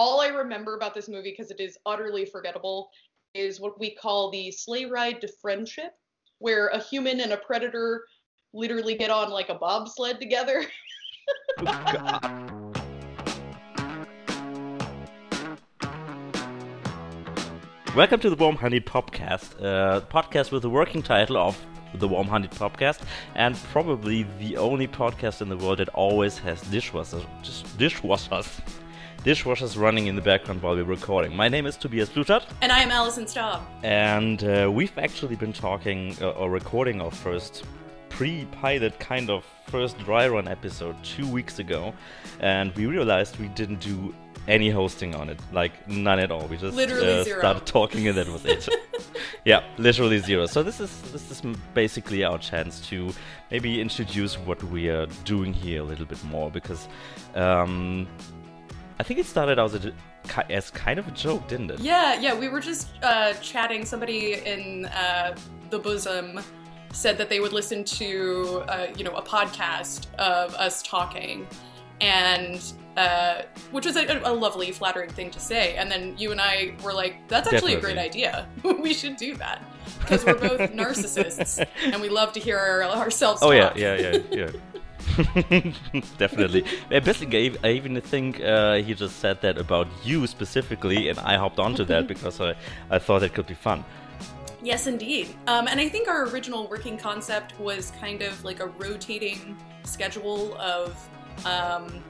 all I remember about this movie, because it is utterly forgettable, is what we call the sleigh ride to friendship, where a human and a predator literally get on like a bobsled together. Welcome to the Warm Honey Podcast, a uh, podcast with the working title of the Warm Honey Podcast, and probably the only podcast in the world that always has dishwashers, just dishwashers, dishwashers running in the background while we're recording. My name is Tobias Plutat, And I am Alison Staub. and uh, we've actually been talking uh, or recording our first pre-pilot kind of first dry run episode two weeks ago, and we realized we didn't do any hosting on it, like none at all. We just uh, started talking, and that was it. yeah, literally zero. So this is this is basically our chance to maybe introduce what we are doing here a little bit more because um, I think it started as a as kind of a joke, didn't it? Yeah, yeah, we were just uh, chatting. Somebody in uh, the bosom said that they would listen to, uh, you know, a podcast of us talking, and uh, which was a, a lovely, flattering thing to say. And then you and I were like, "That's actually a great idea. we should do that." Because we're both narcissists and we love to hear our, ourselves Oh yeah, yeah, yeah, yeah. Definitely. I basically, I even think uh, he just said that about you specifically, and I hopped onto that because I, I thought it could be fun. Yes, indeed. Um, and I think our original working concept was kind of like a rotating schedule of um,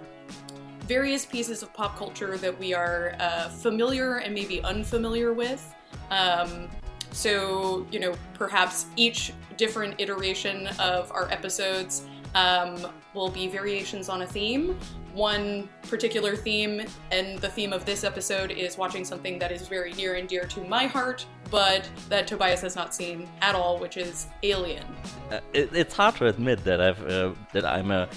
various pieces of pop culture that we are uh, familiar and maybe unfamiliar with. Um, so, you know, perhaps each different iteration of our episodes um, will be variations on a theme. One particular theme, and the theme of this episode is watching something that is very near and dear to my heart, but that Tobias has not seen at all, which is Alien. Uh, it, it's hard to admit that I've uh, that I'm a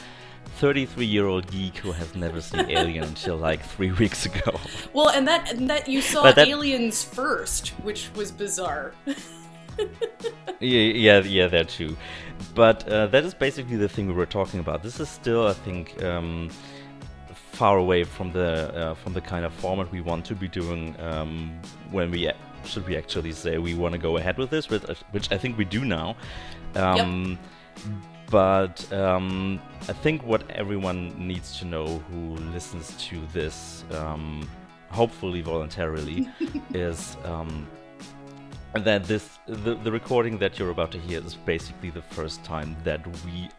33 year old geek who has never seen Alien until like three weeks ago. Well, and that and that you saw that- Aliens first, which was bizarre. yeah, yeah, yeah, that too. But uh, that is basically the thing we were talking about. This is still, I think, um, far away from the uh, from the kind of format we want to be doing um, when we should we actually say we want to go ahead with this, which, which I think we do now. Um, But um, I think what everyone needs to know who listens to this, um, hopefully voluntarily, is um, that this the, the recording that you're about to hear is basically the first time that we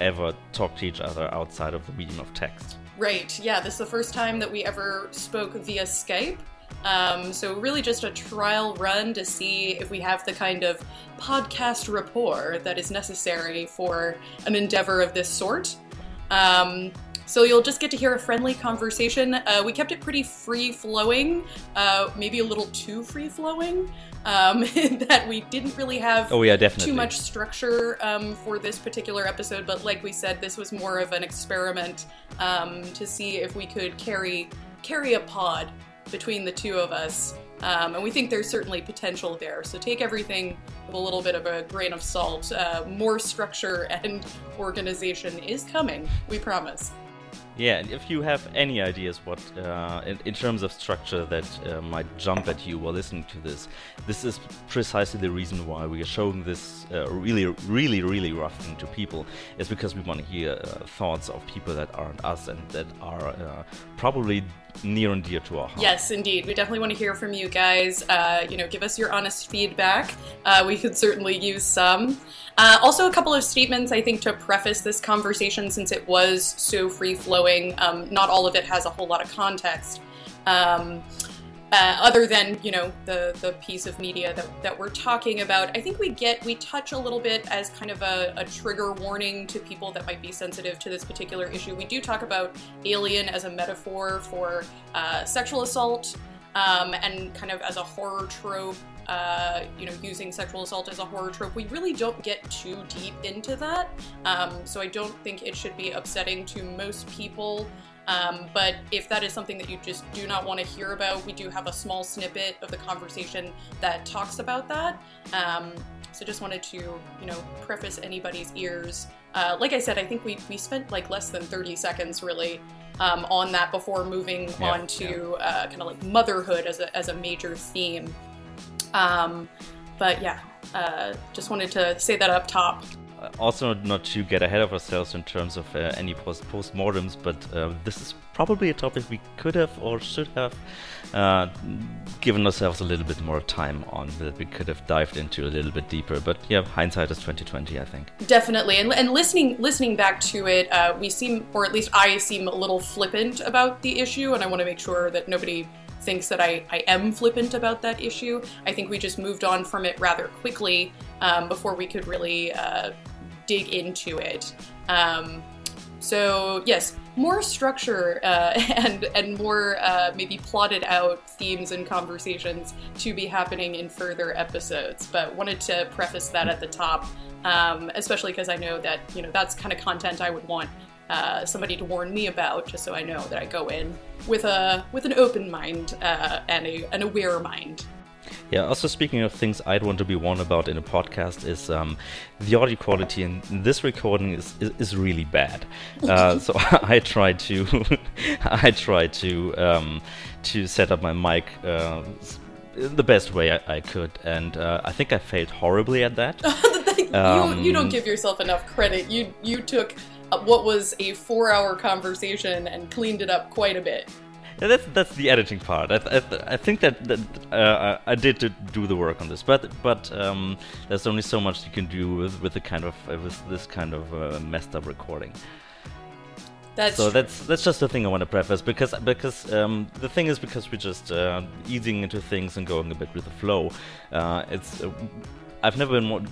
ever talk to each other outside of the medium of text. Right, yeah, this is the first time that we ever spoke via Skype. Um, so, really, just a trial run to see if we have the kind of podcast rapport that is necessary for an endeavor of this sort. Um, so, you'll just get to hear a friendly conversation. Uh, we kept it pretty free flowing, uh, maybe a little too free flowing, um, that we didn't really have Oh yeah, definitely. too much structure um, for this particular episode, but like we said, this was more of an experiment um, to see if we could carry carry a pod between the two of us. Um, and we think there's certainly potential there. So take everything with a little bit of a grain of salt. Uh, more structure and organization is coming. We promise. Yeah, and if you have any ideas what, uh, in, in terms of structure that uh, might jump at you while listening to this, this is precisely the reason why we are showing this uh, really, really, really rough thing to people. Is because we want to hear uh, thoughts of people that aren't us and that are uh, probably near and dear to our heart. Yes, indeed. We definitely want to hear from you guys. Uh, you know, give us your honest feedback. Uh, we could certainly use some. Uh, also, a couple of statements I think to preface this conversation, since it was so free flowing. Um, not all of it has a whole lot of context. Um, uh, other than you know the the piece of media that, that we're talking about i think we get we touch a little bit as kind of a, a trigger warning to people that might be sensitive to this particular issue. We do talk about alien as a metaphor for uh, sexual assault um, and kind of as a horror trope uh, you know using sexual assault as a horror trope. We really don't get too deep into that. Um, so i don't think it should be upsetting to most people um, but if that is something that you just do not want to hear about, we do have a small snippet of the conversation that talks about that. Um, so just wanted to, you know, preface anybody's ears. Uh, like I said, I think we, we spent like less than 30 seconds really um, on that before moving Yeah, on to uh, kind of like motherhood as a, as a major theme. Um, but yeah, uh, just wanted to say that up top. Also not to get ahead of ourselves in terms of uh, any post postmortems, but uh, this is probably a topic we could have or should have uh, given ourselves a little bit more time on that we could have dived into a little bit deeper. But yeah, hindsight is twenty twenty, I think. Definitely, and, and listening listening back to it, uh, we seem, or at least I seem, a little flippant about the issue, and I want to make sure that nobody thinks that I, I am flippant about that issue. I think we just moved on from it rather quickly um, before we could really uh, dig into it. Um, so yes, more structure uh, and and more uh, maybe plotted out themes and conversations to be happening in further episodes. But wanted to preface that at the top, um, especially because I know that you know that's kind of content I would want uh, somebody to warn me about, just so I know that I go in with a with an open mind uh, and a, an aware mind. Yeah, also speaking of things I'd want to be warned about in a podcast is um, the audio quality in this recording is, is, is really bad. Uh, so I tried to I tried to um, to set up my mic uh, the best way I, I could, and uh, I think I failed horribly at that. you, you don't give yourself enough credit. You you took uh, what was a four hour conversation and cleaned it up quite a bit. Yeah, that's that's the editing part. I, I, I think that, that uh, I did do the work on this, but but um, there's only so much you can do with with the kind of uh, with this kind of uh, messed up recording. That's so that's that's just the thing I want to preface because because um, the thing is because we're just uh, easing into things and going a bit with the flow. Uh, it's uh, I've never been one,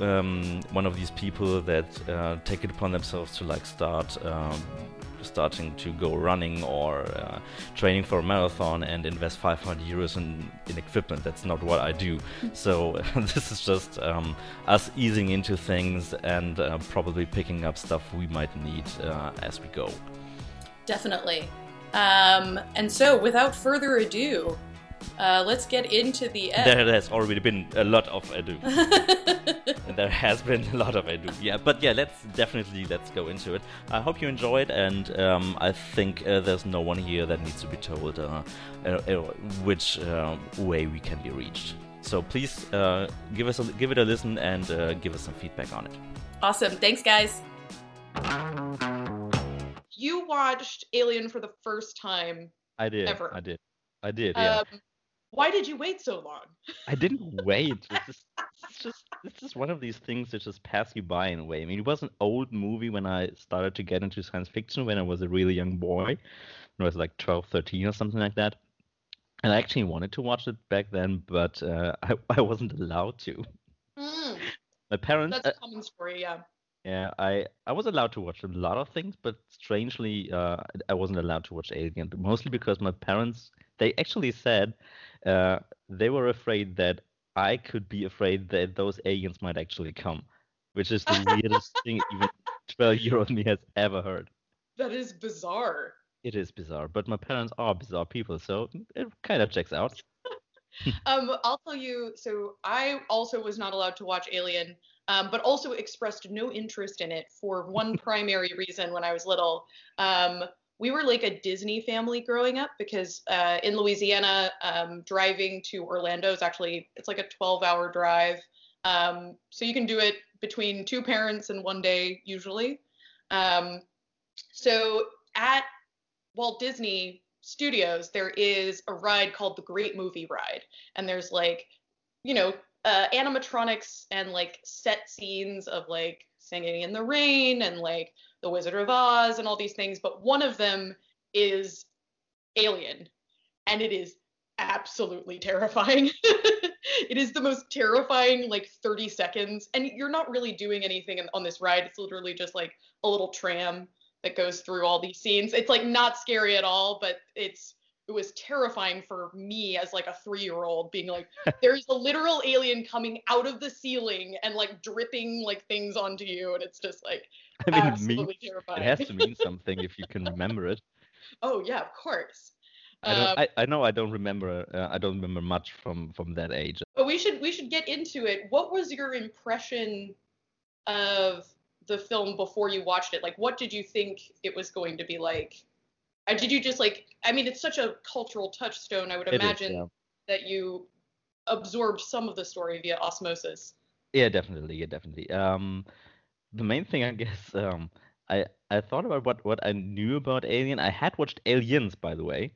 um, one of these people that uh, take it upon themselves to like start um, starting to go running or uh, training for a marathon and invest 500 euros in, in equipment. That's not what I do. So this is just um, us easing into things and uh, probably picking up stuff we might need uh, as we go. Definitely. Um, and so, without further ado, uh, let's get into the ep. There has already been a lot of ado. there has been a lot of ado. Yeah, but yeah, let's definitely let's go into it. I hope you enjoyed, and um, I think uh, there's no one here that needs to be told uh, uh, uh which uh, way we can be reached. So please give us a, give it a listen and give us some feedback on it. Awesome. Thanks, guys. You watched Alien for the first time. I did. Ever. I did. I did. Yeah. Um, why did you wait so long? I didn't wait. It's just, it's just, it's just one of these things that just pass you by in a way. I mean, it was an old movie when I started to get into science fiction when I was a really young boy. When I was like 12, 13 or something like that. And I actually wanted to watch it back then, but uh, I, I wasn't allowed to. Mm. My parents. That's a common story, yeah. Yeah, I, I was allowed to watch a lot of things, but strangely, uh, I wasn't allowed to watch Alien, mostly because my parents, they actually said uh, they were afraid that I could be afraid that those aliens might actually come, which is the weirdest thing even 12 year old me has ever heard. That is bizarre. It is bizarre, but my parents are bizarre people, so it kind of checks out. um, I'll tell you. So I also was not allowed to watch Alien, um, but also expressed no interest in it for one primary reason when I was little. Um, we were like a Disney family growing up because uh, in Louisiana, um, driving to Orlando is actually it's like a 12-hour drive. Um, so you can do it between two parents in one day usually. Um, so at Walt Disney Studios, there is a ride called the Great Movie Ride, and there's like, you know, uh, animatronics and like set scenes of like singing in the rain and like the Wizard of Oz and all these things, but one of them is Alien, and it is absolutely terrifying. it is the most terrifying like 30 seconds, and you're not really doing anything on this ride. It's literally just like a little tram that goes through all these scenes. It's like not scary at all, but it's it was terrifying for me as like a three year old being like there's a literal alien coming out of the ceiling and like dripping like things onto you and it's just like I mean, absolutely mean, terrifying. It has to mean something if you can remember it. Oh yeah, of course. I, don't, um, I, I, know I don't remember uh, I don't remember much from from that age. But we should we should get into it. What was your impression of the film before you watched it? Like, what did you think it was going to be like? Did you just like? I mean, it's such a cultural touchstone. I would It is, imagine yeah. that you absorbed some of the story via osmosis. Yeah, definitely. Yeah, definitely. Um, the main thing, I guess, um, I I thought about what what I knew about Alien. I had watched Aliens, by the way.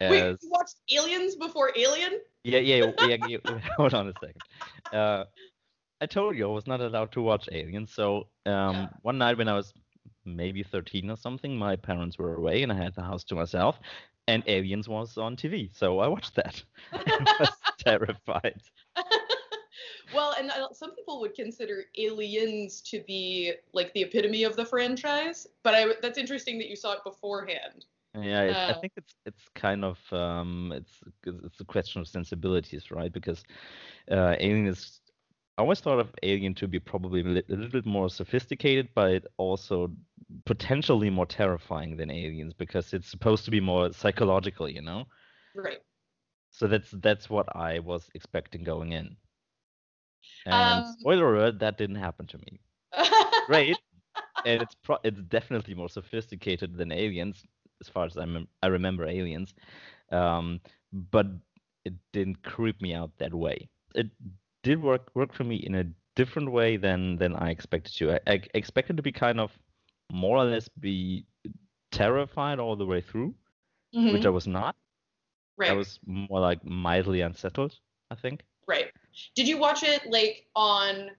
Wait, you watched Aliens before Alien? yeah, yeah, yeah. yeah hold on a second. Uh, I told you I was not allowed to watch Aliens. So um, Yeah. one night when I was maybe 13 or something, my parents were away and I had the house to myself, and Aliens was on TV. So I watched that. and was terrified. well, and uh, some people would consider Aliens to be like the epitome of the franchise, but I, that's interesting that you saw it beforehand. Yeah, it, I Uh, think it's it's kind of um, it's it's a question of sensibilities, right? Because uh, Alien is. I always thought of Alien to be probably a, little bit more sophisticated, but also potentially more terrifying than Aliens because it's supposed to be more psychological, you know. Right. So that's that's what I was expecting going in. And Um, spoiler alert, that didn't happen to me. Great, and it's pro- it's definitely more sophisticated than Aliens, as far as I, mem- I remember Aliens, um, but it didn't creep me out that way. It did work work for me in a different way than than I expected to. I, I expected to be kind of more or less be terrified all the way through, Mhm, which I was not. right. I was more like mildly unsettled. I think. Right. Did you watch it like on?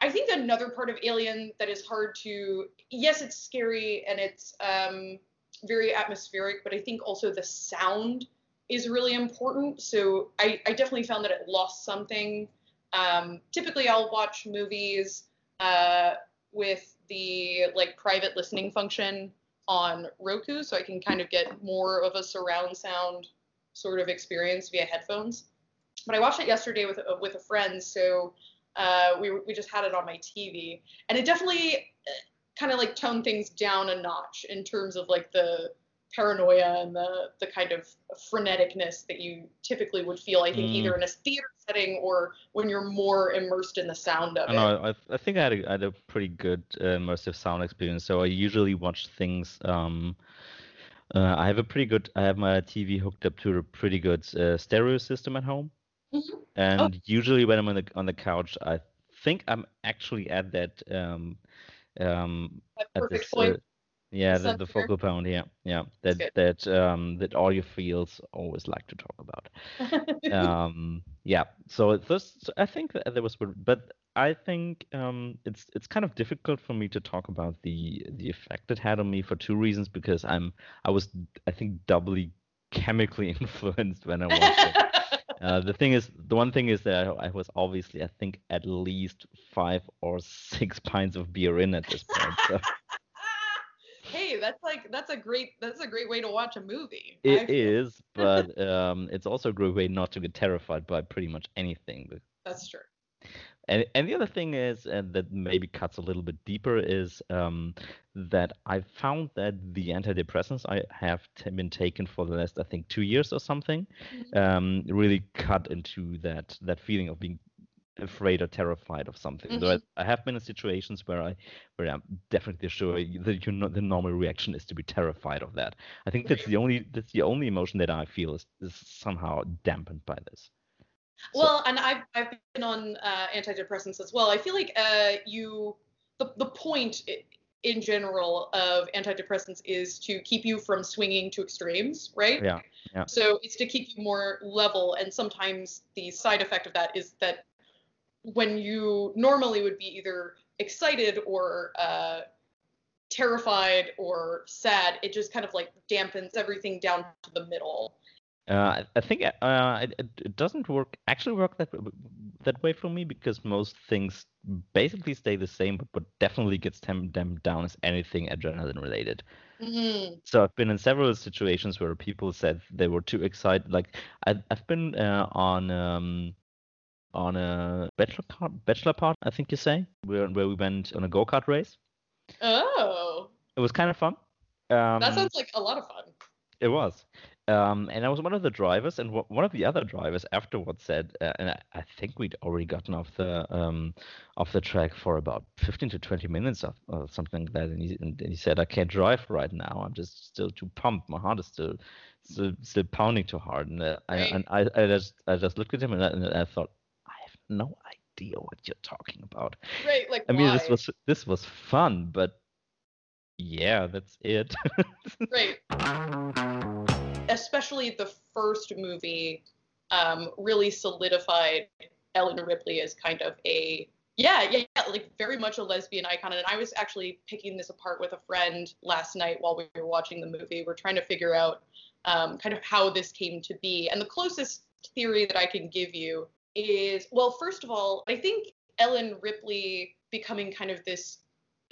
I think another part of Alien that is hard to. Yes, it's scary and it's um, very atmospheric, but I think also the sound is really important. So I, I definitely found that it lost something. Um, typically, I'll watch movies uh, with the like private listening function on Roku, so I can kind of get more of a surround sound sort of experience via headphones. But I watched it yesterday with a, with a friend, so uh, we we just had it on my TV, and it definitely kind of like toned things down a notch in terms of like the paranoia and the the kind of freneticness that you typically would feel. I think Mm. either in a theater setting or when you're more immersed in the sound of I it. know. I, I think I had a, I had a pretty good uh, immersive sound experience. So I usually watch things. Um, uh, I have a pretty good. I have my TV hooked up to a pretty good uh, stereo system at home, Mhm. and usually when I'm on the on the couch, I think I'm actually at that um, um, at perfect this. Yeah, the, the focal point. Yeah, yeah. That that um, that audiophiles always like to talk about. um yeah so this so i think that there was but i think um it's it's kind of difficult for me to talk about the the effect it had on me for two reasons because i'm i was i think doubly chemically influenced when i watched it uh, the thing is the one thing is that I, I was obviously i think at least five or six pints of beer in at this point so that's a great that's a great way to watch a movie. It is but um it's also a great way not to get terrified by pretty much anything That's true. And and the other thing is, and that maybe cuts a little bit deeper, is um, that I found that the antidepressants I have t- been taken for the last, I think, two years or something, um, really cut into that that feeling of being afraid or terrified of something. Though I, I have been in situations where I where I'm definitely sure that you know the normal reaction is to be terrified of that. I think that's the only that's the only emotion that I feel is, is somehow dampened by this. So- Well, and I've I've been on uh, antidepressants as well. I feel like uh, you the the point in general of antidepressants is to keep you from swinging to extremes, right? Yeah, yeah. So it's to keep you more level, and sometimes the side effect of that is that when you normally would be either excited or uh, terrified or sad, it just kind of like dampens everything down to the middle. Uh, I- think uh, it, it doesn't work actually work that that way for me because most things basically stay the same, but definitely gets them damped down is anything adrenaline related. Mhm. So I've been in several situations where people said they were too excited. Like I, I've been uh, on um, on a bachelor card, bachelor part, I think you say, where where we went on a go kart race. Oh, It was kind of fun. Um, that sounds like a lot of fun. It was. Um, and I was one of the drivers, and w- one of the other drivers afterwards said, uh, and I, I think we'd already gotten off the um, off the track for about 15 to 20 minutes or, or something like that, and he, and he said, I can't drive right now. I'm just still too pumped. My heart is still still, still pounding too hard. And, uh, I, and I, I just I just looked at him and I, and I thought, no idea what you're talking about. Right, like I mean, this was this was fun, but yeah, that's it. Right. Especially the first movie um, really solidified Ellen Ripley as kind of a yeah, yeah, yeah, like very much a lesbian icon. And I was actually picking this apart with a friend last night while we were watching the movie. We're trying to figure out um, kind of how this came to be. And the closest theory that I can give you is well, first of all, I think Ellen Ripley becoming kind of this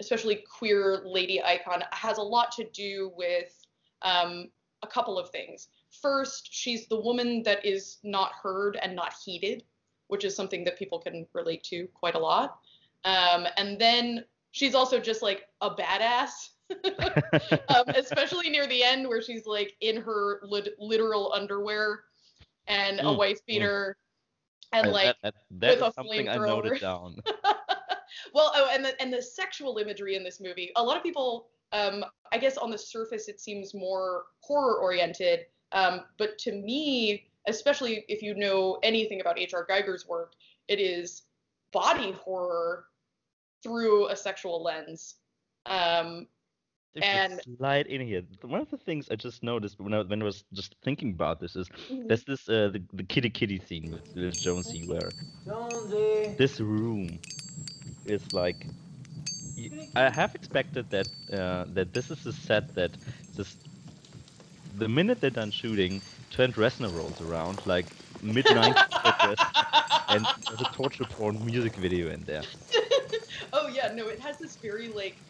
especially queer lady icon has a lot to do with um, a couple of things. First, she's the woman that is not heard and not heeded, which is something that people can relate to quite a lot. Um, and then she's also just like a badass, um, especially near the end where she's like in her lit- literal underwear and a Mm, wife beater and And like that, that, that with is a something I noted down. well, oh, and the and the sexual imagery in this movie. A lot of people, um, I guess, on the surface, it seems more horror oriented. Um, but to me, especially if you know anything about H.R. Giger's work, it is body horror through a sexual lens. Um, There's And- a slide in here. One of the things I just noticed when I, when I was just thinking about this is Mhm. there's this uh, the, the kitty kitty scene with, with Jonesy where Jonesy. this room is like I have expected that uh, that this is a set that just the minute they're done shooting, Trent Reznor rolls around like mid 90s and there's a torture porn music video in there. oh yeah, no, it has this very like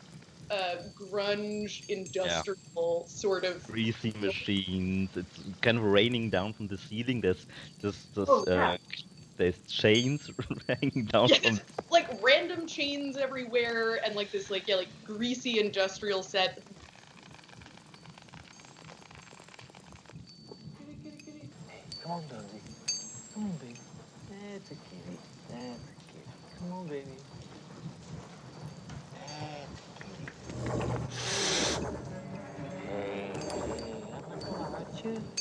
uh, grunge industrial sort of. greasy machines. It's kind of raining down from the ceiling. There's just this, Oh, yeah. uh, there's chains hanging down Yes. from. like random chains everywhere and like this like yeah like greasy industrial set come on, Jonesy. Come on, baby. That's a kitty. That's a kitty. Come on, baby. Gonna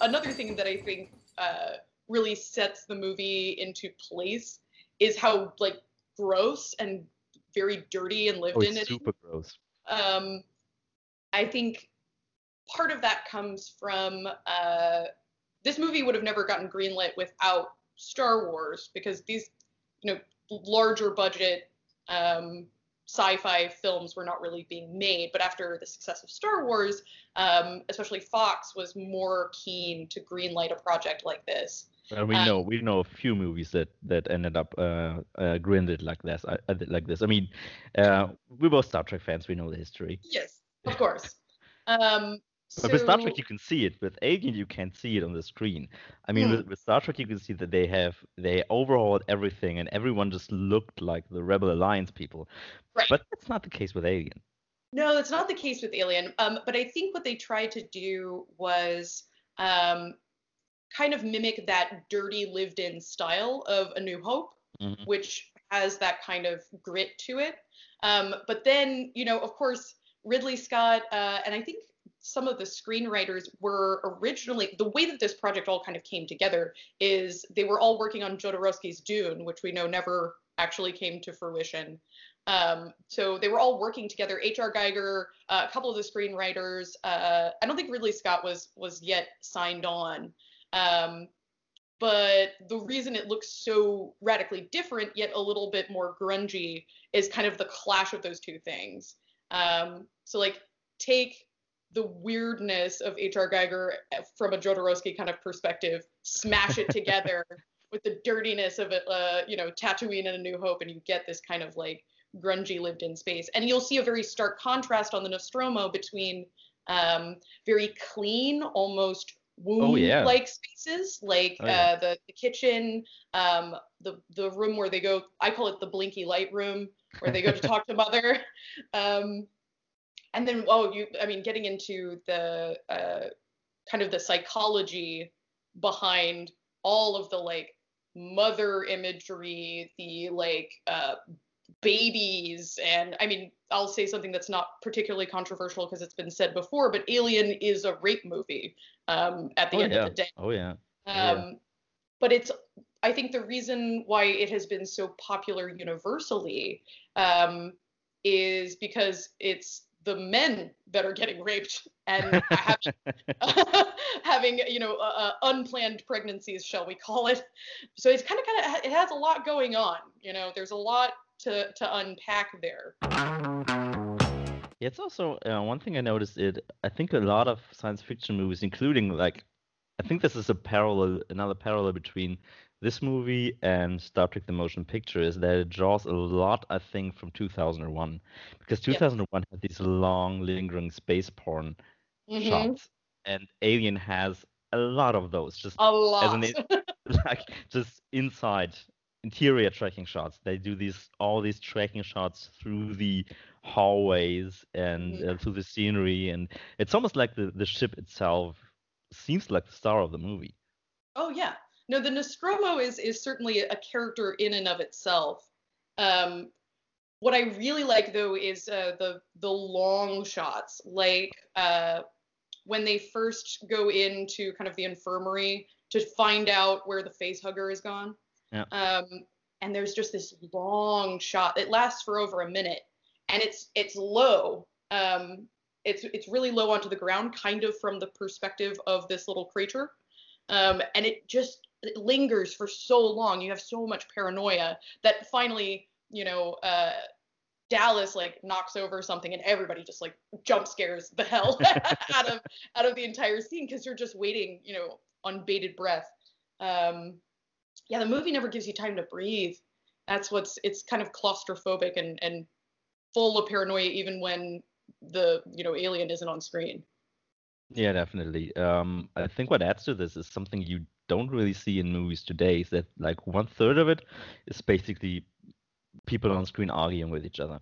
another thing that i think uh, really sets the movie into place is how like gross and very dirty and lived Oh, in it is. super gross. um, I think part of that comes from uh, this movie would have never gotten greenlit without Star Wars because these, you know, larger budget um, sci-fi films were not really being made. But after the success of Star Wars, um, especially Fox was more keen to greenlight a project like this. Well, we Uh, know we know a few movies that that ended up uh, uh, grinded like this. I, I, like this. I mean, uh, we're both Star Trek fans. We know the history. Yes, of course. Um, But with Star Trek, you can see it. With Alien, you can't see it on the screen. I mean, Hmm. with, with Star Trek, you can see that they have they overhauled everything, and everyone just looked like the Rebel Alliance people. Right. But that's not the case with Alien. No, that's not the case with Alien. Um, but I think what they tried to do was um, kind of mimic that dirty, lived-in style of A New Hope, Mhm. which has that kind of grit to it. Um, but then, you know, of course, Ridley Scott uh, and I think some of the screenwriters were originally the way that this project all kind of came together is they were all working on Jodorowsky's Dune, which we know never actually came to fruition. Um, so they were all working together. H.R. Giger, uh, a couple of the screenwriters. Uh, I don't think Ridley Scott was was yet signed on. Um, but the reason it looks so radically different, yet a little bit more grungy, is kind of the clash of those two things. Um, so like take the weirdness of H.R. Giger from a Jodorowsky kind of perspective, smash it together with the dirtiness of it, uh, you know, Tatooine and A New Hope, and you get this kind of like grungy lived in space. And you'll see a very stark contrast on the Nostromo between um, very clean, almost womb like yeah. spaces, like Oh, yeah. uh, the, the kitchen, um, the the room where they go. I call it the blinky light room, where they go to talk to mother. Um, and then, oh, you, I mean, getting into the uh, kind of the psychology behind all of the like mother imagery, the like uh, babies, and I mean, I'll say something that's not particularly controversial because it's been said before, but Alien is a rape movie um, at the oh end yeah. of the day. Oh yeah. Um, Yeah. But it's, I think the reason why it has been so popular universally um, is because it's the men that are getting raped and having, having you know, uh, uh, unplanned pregnancies, shall we call it? So it's kind of, kind of, it has a lot going on. You know, there's a lot to to unpack there. It's also uh, one thing I noticed. It I think a lot of science fiction movies, including like, I think this is a parallel, another parallel between this movie and Star Trek: The Motion Picture, is that it draws a lot, I think, from 2001, because Yeah. 2001 had these long, lingering space porn Mhm. shots, and Alien has a lot of those. Just A lot. as an like just inside interior tracking shots. They do these all these tracking shots through the hallways and Mhm. uh, through the scenery, and it's almost like the the ship itself seems like the star of the movie. Oh yeah. No, the Nostromo is is certainly a character in and of itself. Um, what I really like though is uh, the the long shots, like uh, when they first go into kind of the infirmary to find out where the face hugger is gone. Yeah. Um, and there's just this long shot. It lasts for over a minute, and it's it's low. Um, it's it's really low onto the ground, kind of from the perspective of this little creature um, and it just it lingers for so long. You have so much paranoia that finally, you know, uh, Dallas like knocks over something, and everybody just like jump scares the hell out of out of the entire scene because you're just waiting, you know, on bated breath. Um, yeah, the movie never gives you time to breathe. That's what's it's kind of claustrophobic and and full of paranoia even when the you know alien isn't on screen. Yeah, definitely. Um, I think what adds to this is something you don't really see in movies today. Is that like one third of it is basically people on screen arguing with each other.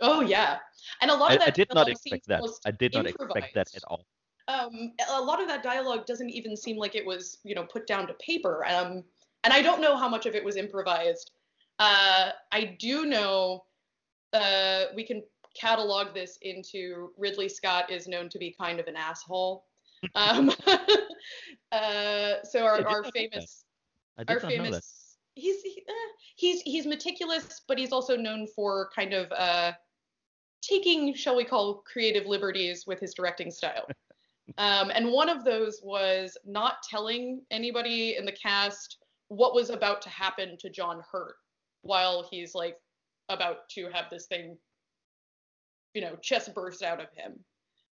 Oh yeah, and a lot I, of that I did not expect that. I did not expect that at all. Um, a lot of that dialogue doesn't even seem like it was, you know, put down to paper. Um, and I don't know how much of it was improvised. Uh, I do know uh, we can catalog this into Ridley Scott is known to be kind of an asshole. Um, uh, so our, our not know that. famous our not know that. famous he's he, eh, he's he's meticulous but he's also known for kind of uh taking shall we call creative liberties with his directing style um and one of those was not telling anybody in the cast what was about to happen to john hurt while he's like about to have this thing you know chest burst out of him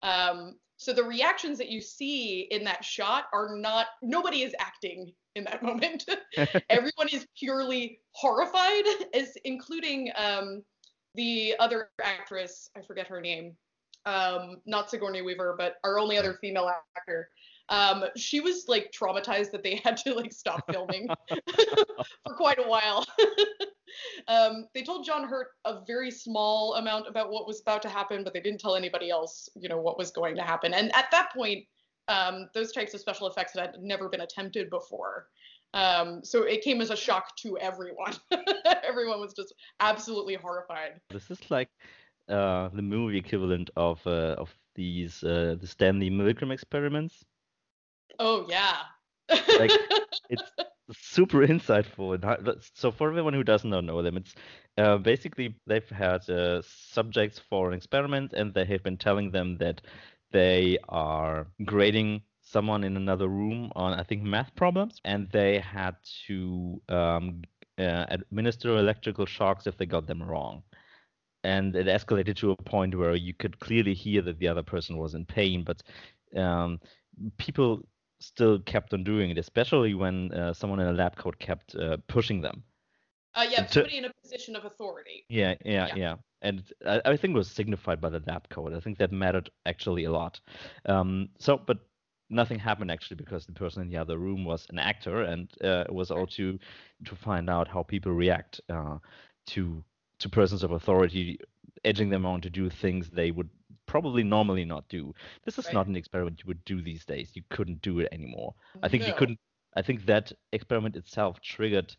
um so the reactions that you see in that shot are not nobody is acting in that moment. Everyone is purely horrified as including um the other actress i forget her name um not sigourney weaver but our only other female actor. Um she was like traumatized that they had to like stop filming for quite a while um they told john hurt a very small amount about what was about to happen but they didn't tell anybody else you know what was going to happen and at that point um those types of special effects had never been attempted before um, so it came as a shock to everyone. everyone was just absolutely horrified. This is like uh, the movie equivalent of uh, of these uh, the Stanley Milgram experiments. Oh yeah. Like, It's super insightful. So for everyone who does not know them, it's uh, basically they've had uh, subjects for an experiment, and they have been telling them that they are grading someone in another room on I think math problems, and they had to um, uh, administer electrical shocks if they got them wrong. and it escalated to a point where you could clearly hear that the other person was in pain, but um, people still kept on doing it, especially when uh, someone in a lab coat kept uh, pushing them. Uh, yeah, To- somebody in a position of authority. Yeah, yeah, Yeah. yeah. And I, I think it was signified by the lab coat. I think that mattered actually a lot. Um, so, but nothing happened actually because the person in the other room was an actor, and uh, it was all to to find out how people react uh, to to persons of authority, edging them on to do things they would probably normally not do. This is Right. not an experiment you would do these days. You couldn't do it anymore. I think you couldn't. I think that experiment itself triggered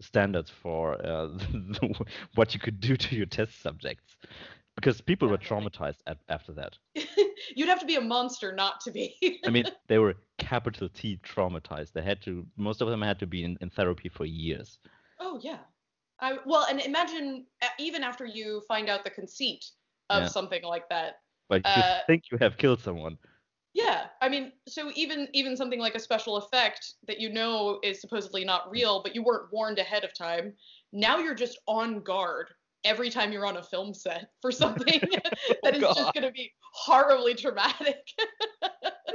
standards for uh, what you could do to your test subjects, because people were traumatized at, after that. You'd have to be a monster not to be. I mean, they were capital T traumatized. They had to. Most of them had to be in, in therapy for years. oh yeah. I, well, and imagine uh, even after you find out the conceit of Yeah. something like that. But you Uh, think you have killed someone. Yeah, I mean, so even even something like a special effect that you know is supposedly not real, but you weren't warned ahead of time. Now you're just on guard every time you're on a film set for something that is God. just going to be horribly traumatic.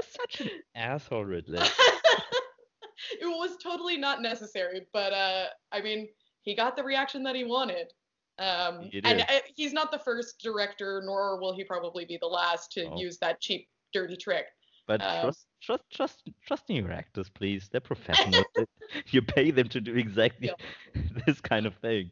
Such an asshole, Ridley. it was totally not necessary, but uh, I mean, he got the reaction that he wanted. Um, and uh, he's not the first director, nor will he probably be the last to Oh. use that cheap, dirty trick. But Um, trust, trust, trust, trust in your actors, please. They're professionals. you pay them to do exactly this kind of thing.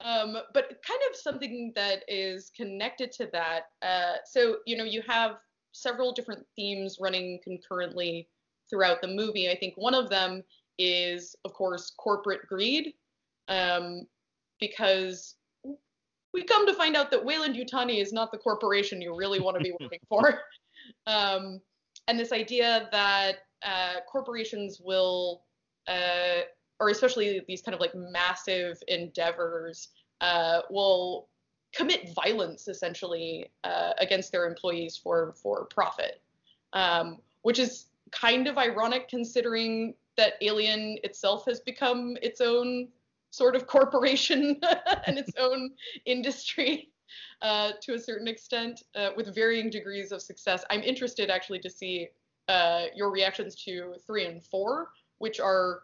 Um, but kind of something that is connected to that. Uh, so, you know, you have several different themes running concurrently throughout the movie. I think one of them is, of course, corporate greed, um, because we come to find out that Weyland-Yutani is not the corporation you really want to be working for. Um, and this idea that uh, corporations will, uh, or especially these kind of like massive endeavors, uh, will commit violence essentially uh, against their employees for for profit, um, which is kind of ironic considering that Alien itself has become its own sort of corporation and its own industry uh, to a certain extent, uh, with varying degrees of success. I'm interested actually to see uh, your reactions to three and four, which are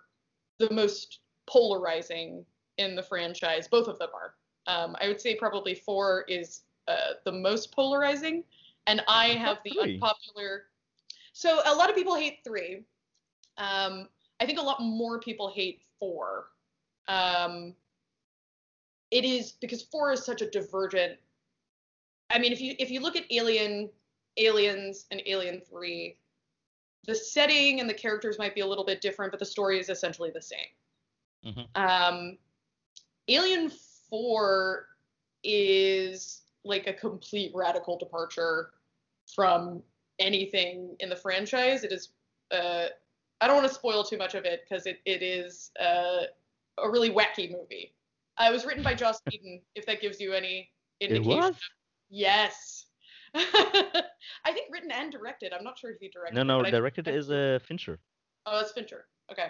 the most polarizing in the franchise. Both of them are. Um, I would say probably four is uh, the most polarizing, and I have the three? unpopular. So a lot of people hate three. Um, I think a lot more people hate four. Um, it is because four is such a divergent. I mean, if you if you look at Alien, Aliens, and Alien Three, the setting and the characters might be a little bit different, but the story is essentially the same. Mhm. Um, Alien Four is like a complete radical departure from anything in the franchise. It is. Uh, I don't want to spoil too much of it because it, it is uh, a really wacky movie. Uh, it was written by Joss Whedon, if that gives you any indication. It was? Yes. I think written and directed. I'm not sure if he directed. No, no, directed is uh, Fincher. Oh, that's Fincher. Okay.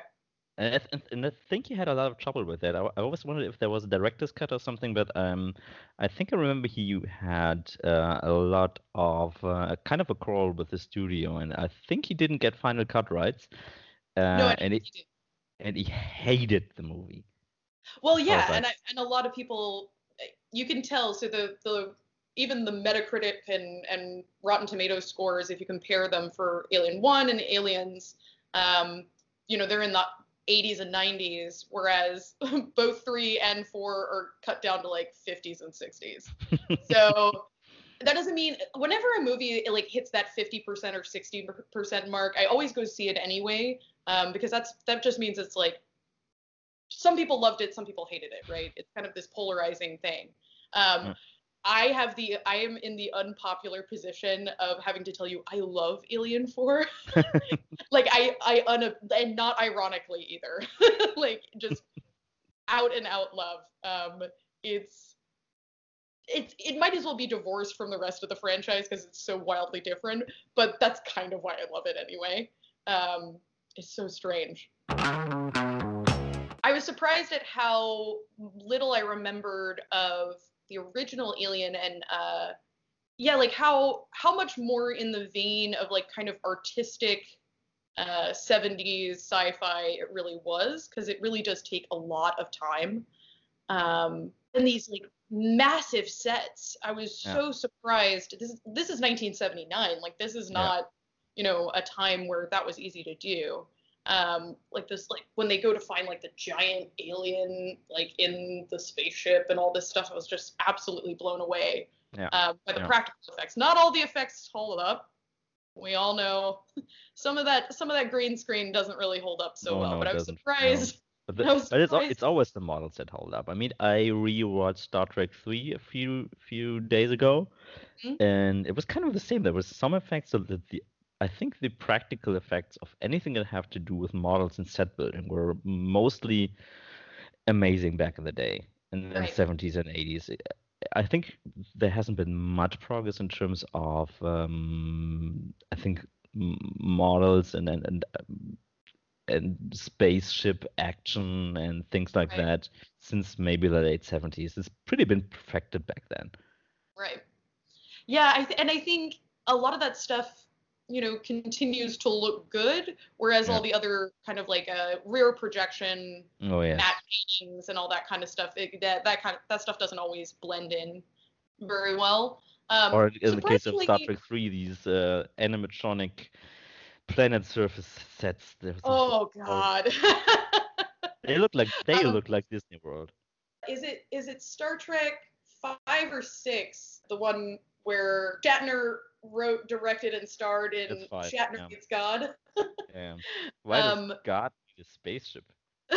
And I, th- and I think he had a lot of trouble with that. I, I always wondered if there was a director's cut or something, but um, I think I remember he had uh, a lot of uh, kind of a quarrel with the studio, and I think he didn't get final cut rights, uh, no, I and it, he did. And he hated the movie. Well, yeah, but- and I, and a lot of people, you can tell. So the the even the Metacritic and and Rotten Tomatoes scores, if you compare them for Alien One and Aliens, um, you know, they're in the 80s and 90s, whereas both three and four are cut down to like 50s and 60s. so that doesn't mean whenever a movie like hits that 50% or 60% mark, I always go see it anyway, um, because that's that just means it's like some people loved it, some people hated it, right? It's kind of this polarizing thing. Um, Yeah. I have the I am in the unpopular position of having to tell you I love Alien 4. like I I un and not ironically either. like just out and out love. Um it's it's it might as well be divorced from the rest of the franchise because it's so wildly different, but that's kind of why I love it anyway. Um it's so strange. I was surprised at how little I remembered of the original Alien and uh, yeah, like how how much more in the vein of like kind of artistic uh, 70s sci-fi it really was because it really does take a lot of time. Um, and these like massive sets, I was so surprised. This is this is 1979. Like this is Yeah. not you know a time where that was easy to do um like this like when they go to find like the giant alien like in the spaceship and all this stuff i was just absolutely blown away Yeah. um, by the Yeah. practical effects not all the effects hold up we all know some of that some of that green screen doesn't really hold up so No, well no, but i was doesn't. No. surprised But, the, was but it's surprised. it's always the models that hold up. I mean, I rewatched Star Trek 3 a few few days ago, Mhm. and it was kind of the same. There was some effects that the I think the practical effects of anything that have to do with models and set building were mostly amazing back in the day, in the Right. 70s and 80s. I think there hasn't been much progress in terms of um, I think models and and and, um, and spaceship action and things like Right. that since maybe the late 70s. It's pretty been perfected back then. Right. Yeah, I th- and I think a lot of that stuff, you know, continues to look good, whereas Yeah. all the other kind of like uh, rear projection, Oh yeah. matte paintings, and all that kind of stuff, it, that that kind of that stuff doesn't always blend in very well. Um, Or in the case of Star Trek 3, these uh, animatronic planet surface sets. Oh God. They look like they Um, look like Disney World. is it is it Star Trek five or six? The one where Shatner wrote, directed, and starred in five, Shatner yeah. Meets God. Damn. Why does um, God need a spaceship?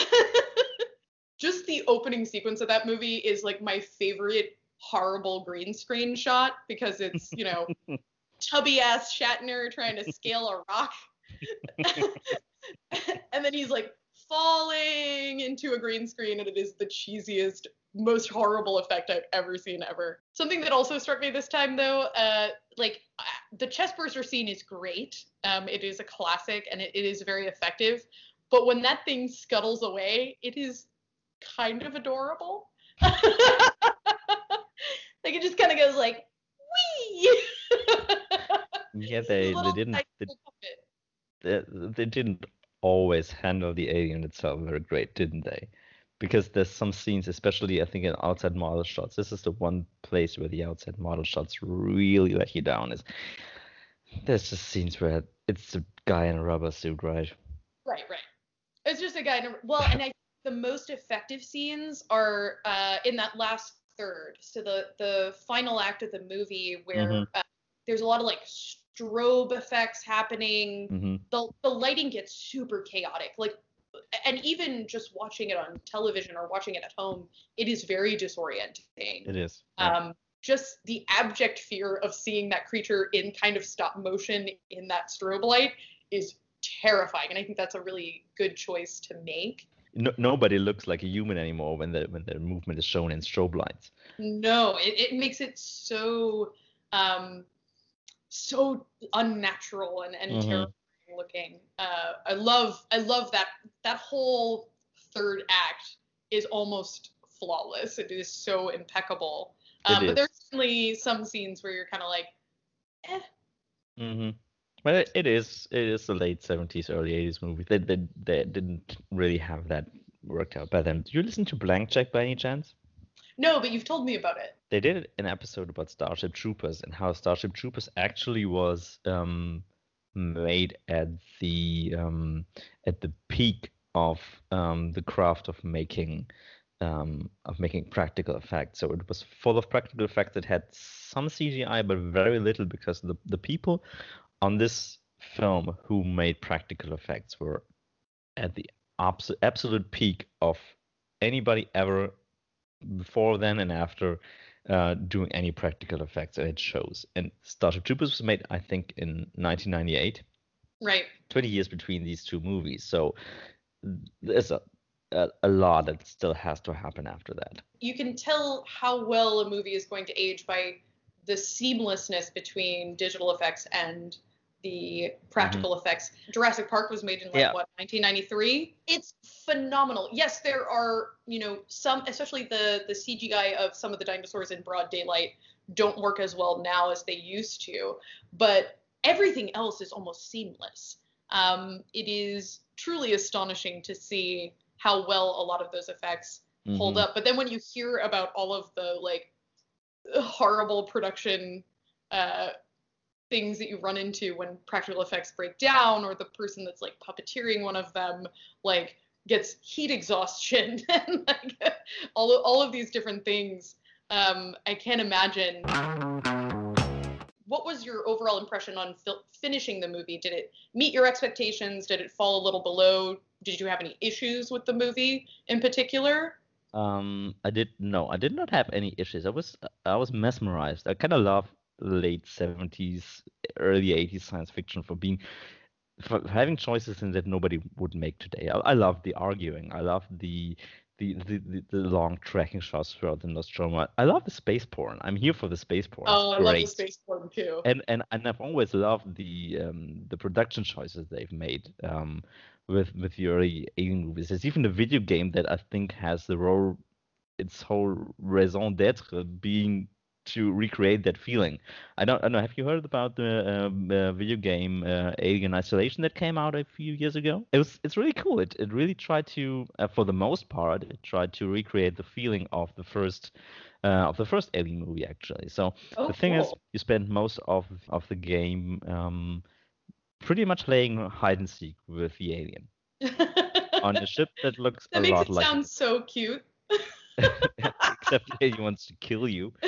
just the opening sequence of that movie is like my favorite horrible green screen shot because it's you know tubby ass Shatner trying to scale a rock and then he's like falling into a green screen and it is the cheesiest most horrible effect I've ever seen ever. Something that also struck me this time though, uh, like uh, the chest burster scene is great. Um, it is a classic and it, it is very effective. But when that thing scuttles away, it is kind of adorable. like it just kind of goes like, wee. Yeah, they, they didn't they, they, they didn't always handle the alien itself very great, didn't they? Because there's some scenes, especially I think in outside model shots. This is the one place where the outside model shots really let you down. Is there's just scenes where it's a guy in a rubber suit, right? Right, right. It's just a guy. In a, well, and I the most effective scenes are uh, in that last third. So the the final act of the movie where Mhm. uh, there's a lot of like strobe effects happening. hmm The the lighting gets super chaotic. Like, and even just watching it on television or watching it at home, it is very disorienting It is. yeah. um, just the abject fear of seeing that creature in kind of stop motion in that strobe light is terrifying and i think that's a really good choice to make no, nobody looks like a human anymore when the when the movement is shown in strobe lights. no it, it makes it so um so unnatural and, and Mhm. terrifying looking uh i love i love that that whole third act is almost flawless it is so impeccable um, but there's certainly some scenes where you're kind of like eh, hmm Well, it, it is. It is the late seventies, early eighties movie. They, they they didn't really have that worked out by them. Do you listen to Blank Check by any chance? No, but you've told me about it. They did an episode about Starship Troopers and how Starship Troopers actually was um, made at the um, at the peak of um, the craft of making um, of making practical effects. So it was full of practical effects that had some CGI, but very little because the the people on this film who made practical effects were at the abs- absolute peak of anybody ever before then and after uh, doing any practical effects and it shows. And starship troopers was made i think in 1998 Right. 20 years between these two movies. So there's a, a, a lot that still has to happen after that. You can tell how well a movie is going to age by the seamlessness between digital effects and the practical effects. Jurassic Park was made in like Yeah. what 1993. It's phenomenal. Yes, there are, you know, some, especially the the CGI of some of the dinosaurs in broad daylight don't work as well now as they used to, but everything else is almost seamless. Um, it is truly astonishing to see how well a lot of those effects mm-hmm. hold up. But then when you hear about all of the like horrible production uh, things that you run into when practical effects break down, or the person that's like puppeteering one of them, like gets heat exhaustion and like all of, all of these different things. Um, I can't imagine. What was your overall impression on fil- finishing the movie? Did it meet your expectations? Did it fall a little below? Did you have any issues with the movie in particular? Um, I did no, I did not have any issues. I was I was mesmerized. I kind of love late 70s, early 80s science fiction for being for having choices in that nobody would make today. I, I love the arguing. I love the the, the, the, the long tracking shots throughout the Nostromo. I love the space porn. I'm here for the space porn. Oh, I love the space porn too. And and and I've always loved the um, the production choices they've made um, with with the early alien movies. There's even a video game that I think has the role its whole raison d'être being to recreate that feeling. I don't, I don't know. Have you heard about the um, uh, video game uh, Alien Isolation that came out a few years ago? It was it's really cool. It it really tried to, uh, for the most part, it tried to recreate the feeling of the first. Uh, of the first Alien movie, actually. So oh, the thing cool. is, you spend most of of the game um, pretty much playing hide and seek with the alien on a ship that looks that a lot like. That makes it sound so cute. Except the alien wants to kill you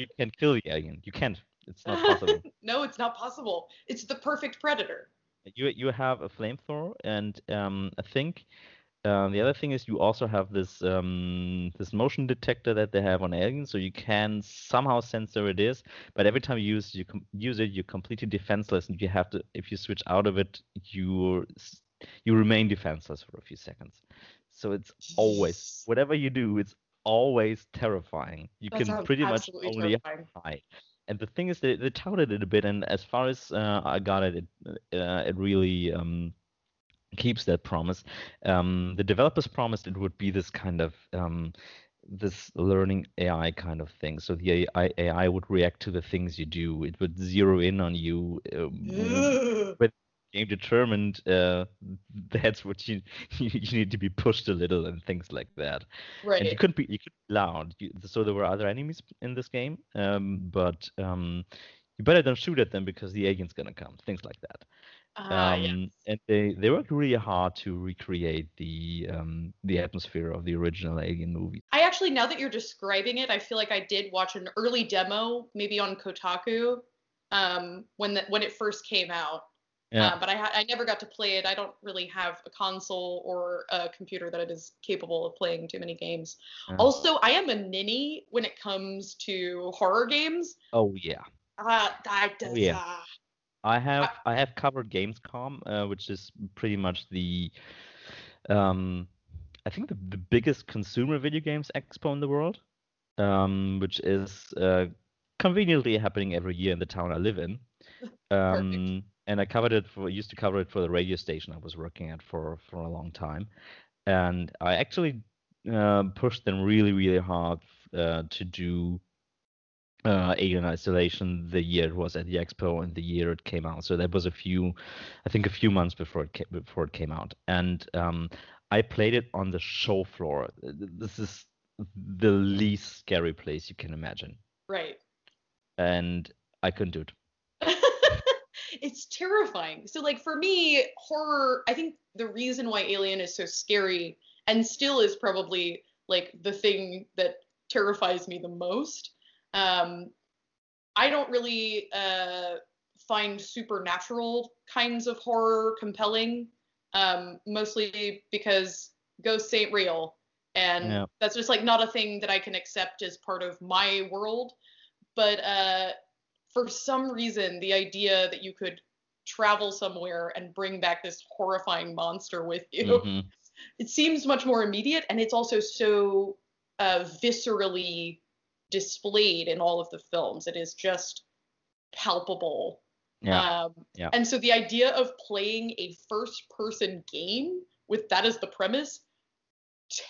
you can kill the alien. You can't. It's not possible. no, it's not possible. It's the perfect predator. You you have a flamethrower, and um, I think um, the other thing is you also have this um, this motion detector that they have on aliens, so you can somehow sense where it is. But every time you use you com- use it, you're completely defenseless, and you have to if you switch out of it, you you remain defenseless for a few seconds. So it's always whatever you do, it's always terrifying. You that can pretty much only hide. And the thing is, they, they touted it a bit, and as far as uh, I got it, it, uh, it really um, keeps that promise. Um, the developers promised it would be this kind of um, this learning AI kind of thing. So the AI, AI, would react to the things you do. It would zero in on you um, with game determined uh, that's what you, you, need to be pushed a little and things like that. Right and you couldn't be you could be loud. You, so there were other enemies in this game um, but um, you better don't shoot at them because the alien's gonna come things like that. Uh, um, yes. and they they worked really hard to recreate the um, the atmosphere of the original Alien movie. I actually, now that you're describing it, I feel like I did watch an early demo, maybe on Kotaku, um, when the, when it first came out, yeah. Uh, but I, ha- I never got to play it. I don't really have a console or a computer that is capable of playing too many games. Yeah. Also, I am a ninny when it comes to horror games. Oh yeah. Uh, that does, oh, yeah. Uh, I have I, I have covered Gamescom, uh, which is pretty much the um, I think the, the biggest consumer video games expo in the world, um, which is uh, conveniently happening every year in the town I live in. Um, and I covered it for used to cover it for the radio station I was working at for for a long time, and I actually uh, pushed them really really hard uh, to do uh, Alien Isolation the year it was at the expo and the year it came out. So that was a few, I think a few months before it came, before it came out, and um, I played it on the show floor. This is the least scary place you can imagine. Right. And I couldn't do it it's terrifying. So like for me, horror, I think the reason why Alien is so scary and still is probably like the thing that terrifies me the most. Um, I don't really uh, find supernatural kinds of horror compelling, um, mostly because ghosts ain't real. And yeah. that's just like not a thing that I can accept as part of my world. But uh, for some reason, the idea that you could travel somewhere and bring back this horrifying monster with you, mm-hmm. it seems much more immediate, and it's also so uh, viscerally displayed in all of the films. It is just palpable. Yeah. Um, yeah. And so the idea of playing a first-person game with that as the premise,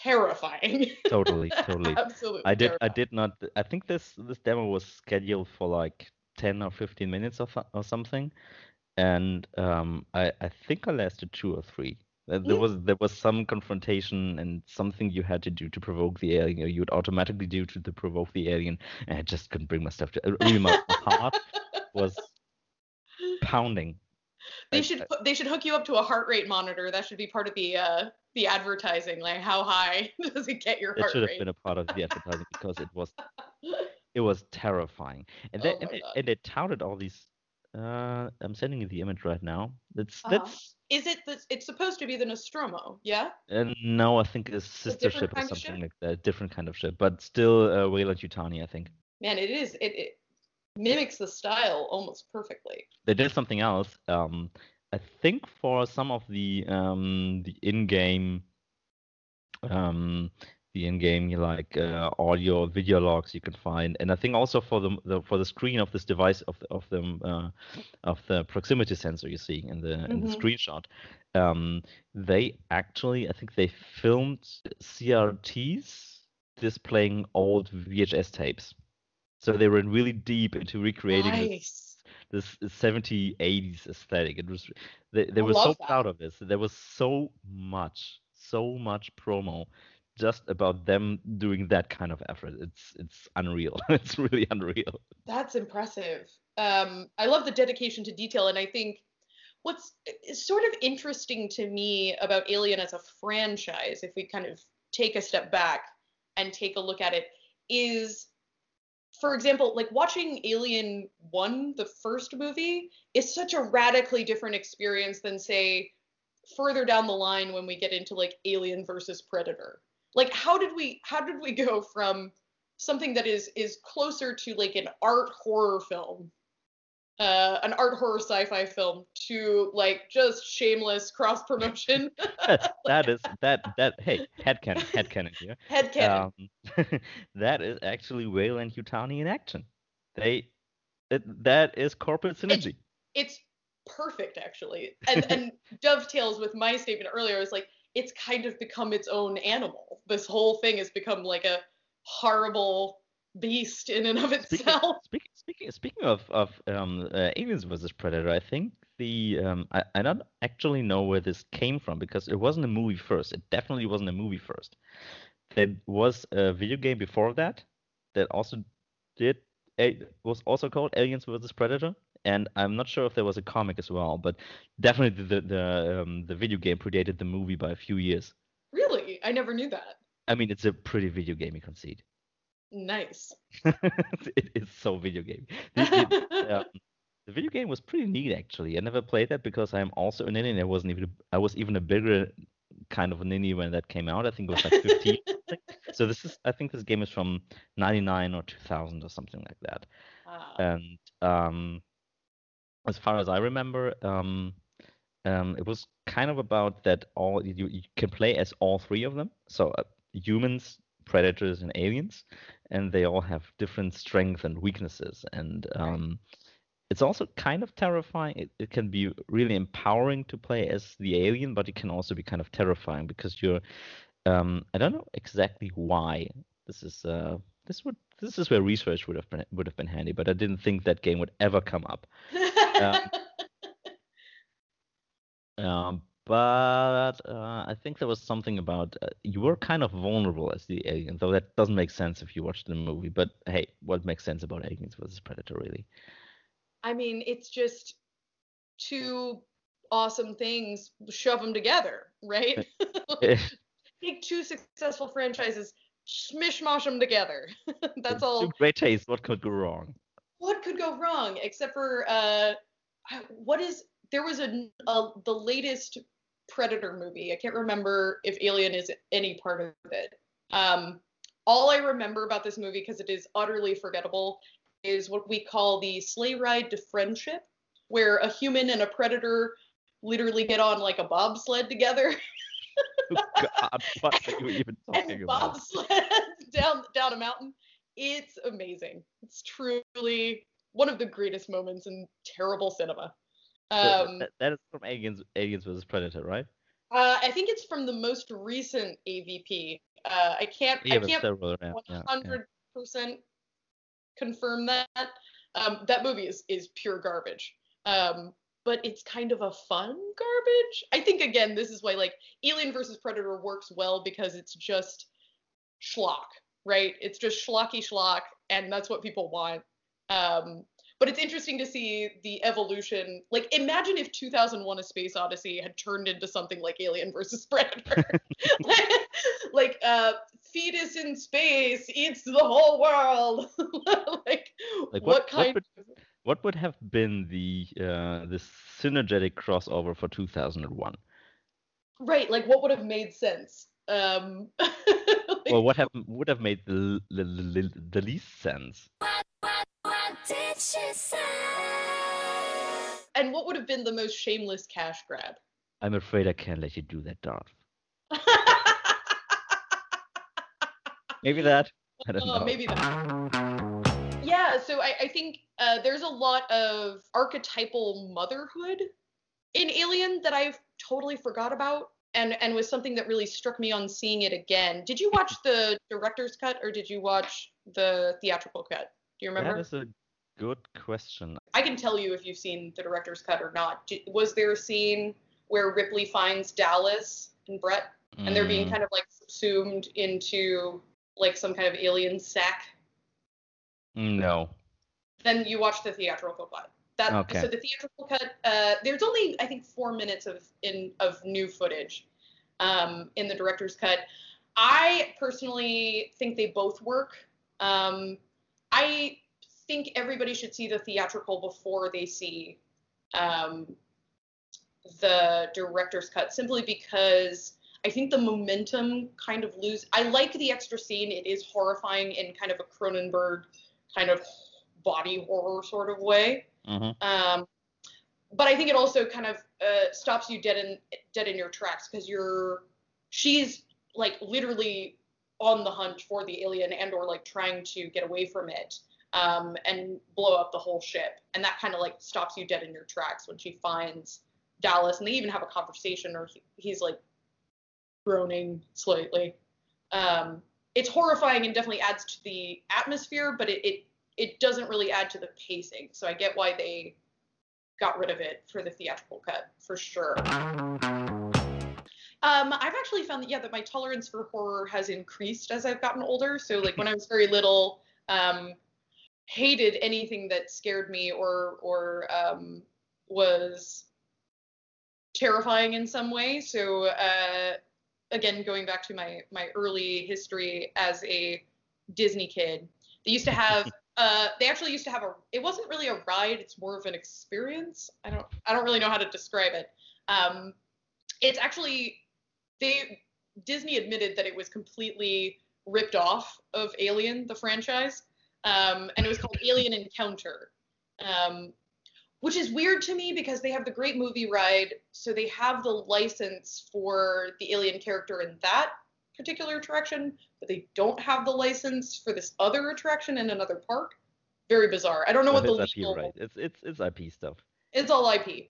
terrifying. Totally, totally. Absolutely. I did. I did not. I think this this demo was scheduled for like ten or fifteen minutes or or something, and um, I I think I lasted two or three. There there was there was some confrontation and something you had to do to provoke the alien, or you would automatically do to, to provoke the alien, and I just couldn't bring myself to. Really, my, my heart was pounding. They I- should I- they should hook you up to a heart rate monitor. That should be part of the uh the advertising. Like how high does it get your It heart rate? It should have been a part of the advertising because it was it was terrifying. And Oh they, and, they, and they touted all these. Uh, I'm sending you the image right now. That's Uh-huh. that's Is it the, it's supposed to be the Nostromo, yeah? uh, no, I think it's sister different ship or something ship? like that. Different kind of ship, but still uh, Weyland-Yutani. I think Man, it is it, it mimics the style almost perfectly. they did something else. Um, I think for some of the um the in-game um the in-game like uh, audio video logs you can find and i think also for the, the for the screen of this device of the, of the uh, of the proximity sensor you're seeing in the in the Mhm. screenshot um they actually i think they filmed crts displaying old vhs tapes so they were really deep into recreating this Nice. this 70 80s aesthetic it was they, they I were so that. proud of this there was so much so much promo just about them doing that kind of effort it's it's unreal it's really unreal That's impressive. Um, I love the dedication to detail, and I think what's sort of interesting to me about Alien as a franchise, if we kind of take a step back and take a look at it, is, for example, like watching Alien 1, the first movie, is such a radically different experience than, say, further down the line when we get into like Alien versus Predator. Like, how did we how did we go from something that is is closer to like an art horror film uh, an art horror sci-fi film to like just shameless cross promotion that is that that hey headcanon headcanon here. Headcanon. um, that is actually Weyland-Yutani in action. They it, that is corporate synergy. it's perfect actually. And and dovetails with my statement earlier. Is like it's kind of become its own animal this whole thing has become like a horrible beast in and of itself speaking, speaking, speaking of of um, uh, Aliens versus Predator, I think the um, I, I don't actually know where this came from because it wasn't a movie first. It definitely wasn't a movie first. There was a video game before that that also did a, was also called Aliens versus Predator, and I'm not sure if there was a comic as well, but definitely the the um, the video game predated the movie by a few years. really i never knew that I mean, it's a pretty video gamey conceit. nice it is so video game. The, the, um, the video game was pretty neat actually. I never played that because I'm also a ninny. And I wasn't even I was even a bigger kind of a ninny when that came out. I think it was like 15. so this is I think this game is from 99 or 2000 or something like that. Ah, And um, as far as I remember, um, um, it was kind of about that all you, you can play as all three of them. So uh, humans, predators, and aliens, and they all have different strengths and weaknesses. And um, it's also kind of terrifying. It, it can be really empowering to play as the alien, but it can also be kind of terrifying because you're. Um, I don't know exactly why. This is uh, this would this is where research would have been would have been handy, but I didn't think that game would ever come up. Um, but uh, I think there was something about uh, you were kind of vulnerable as the alien, though that doesn't make sense if you watch the movie. But hey, what makes sense about aliens versus predator, really? I mean, it's just two awesome things, shove them together, right? Take two successful franchises, smish mosh them together. That's all. Two great taste. What could go wrong? What could go wrong? Except for uh, what is there was a, a the latest Predator movie. I can't remember if Alien is any part of it. Um, all I remember about this movie because it is utterly forgettable is what we call the sleigh ride to friendship, where a human and a predator literally get on like a bobsled together God, what are you even talking and about? bobsled down down a mountain. It's amazing. It's truly one of the greatest moments in terrible cinema. Um, that, that is from Aliens, Aliens versus Predator, right? Uh, I think it's from the most recent AVP. Uh, I can't. Yeah, I can't several. Yeah, yeah, yeah. hundred percent confirm that. Um, that movie is is pure garbage. Um, but it's kind of a fun garbage. I think again, this is why like Alien versus Predator works well because it's just schlock, right? It's just schlocky schlock, and that's what people want. Um, but it's interesting to see the evolution. Like, imagine if 2001: A Space Odyssey had turned into something like Alien versus Predator. like, uh, fetus in space eats the whole world. like, Like, what, what- what kind? would- What would have been the uh, the synergetic crossover for 2001? Right. Like, what would have made sense? Um, like, Well, what have would have made the the, the, the least sense? and what would have been the most shameless cash grab? I'm afraid I can't let you do that, Darth. Maybe that. I don't Oh, know. maybe that. Yeah, so I, I think uh, there's a lot of archetypal motherhood in Alien that I've totally forgot about, and and was something that really struck me on seeing it again. Did you watch the director's cut or did you watch the theatrical cut? Do you remember? That is a good question. I can tell you if you've seen the director's cut or not. Was there a scene where Ripley finds Dallas and Brett, and they're being Mm, kind of like subsumed into like some kind of alien sack? No. then you watch the theatrical cut. That Okay. so the theatrical cut. Uh, there's only I think four minutes of in of new footage um, in the director's cut. I personally think they both work. Um, I think everybody should see the theatrical before they see um, the director's cut, simply because I think the momentum kind of lose. I like the extra scene. It is horrifying in kind of a Cronenberg kind of body horror sort of way. Mhm. Um, but I think it also kind of uh, stops you dead in dead in your tracks because you're she's like literally on the hunt for the alien and or like trying to get away from it um, and blow up the whole ship and that kind of like stops you dead in your tracks when she finds Dallas and they even have a conversation or he, he's like groaning slightly. Um, it's horrifying and definitely adds to the atmosphere, but it, it it doesn't really add to the pacing. So I get why they got rid of it for the theatrical cut for sure. Um, I've actually found that yeah, that my tolerance for horror has increased as I've gotten older. So like when I was very little, um, hated anything that scared me or or um, was terrifying in some way. So uh, again, going back to my my early history as a Disney kid, they used to have uh, they actually used to have a it wasn't really a ride it's more of an experience. I don't i don't really know how to describe it. Um, it's actually they disney admitted that it was completely ripped off of alien the franchise um, and it was called alien encounter. Um, which is weird to me because they have the great movie ride so they have the license for the alien character in that particular attraction but they don't have the license for this other attraction in another park. Very bizarre. I don't know Well, what the it's IP, legal. right? It's it's it's IP stuff. It's all IP.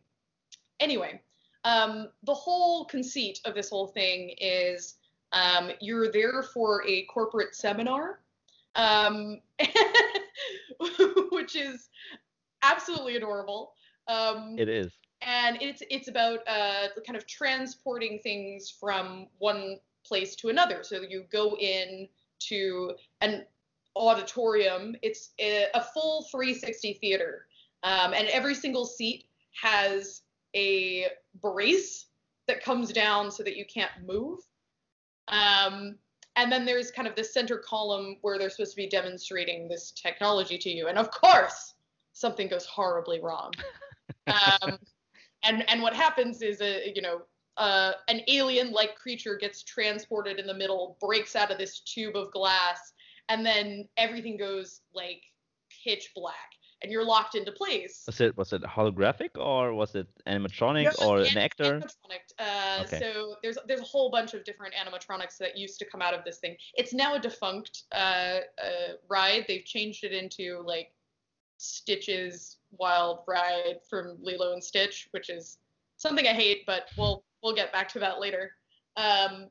Anyway, um, the whole conceit of this whole thing is um, you're there for a corporate seminar, um, which is absolutely adorable. Um, It is. and it's it's about uh, kind of transporting things from one place to another. So you go in to an auditorium. It's a, a full 360 theater, um, and every single seat has a brace that comes down so that you can't move. Um, and then there's kind of the center column where they're supposed to be demonstrating this technology to you. And of course, something goes horribly wrong. Um, and and what happens is a you know uh, an alien-like creature gets transported in the middle, breaks out of this tube of glass, and then everything goes like pitch black, and you're locked into place. Was it was it holographic or was it animatronic No, or it's an actor? Animatronic. Uh, Okay. So there's there's a whole bunch of different animatronics that used to come out of this thing. It's now a defunct uh, uh, ride. They've changed it into like Stitch's Wild Ride from Lilo and Stitch, which is something I hate, but we'll we'll get back to that later. Um,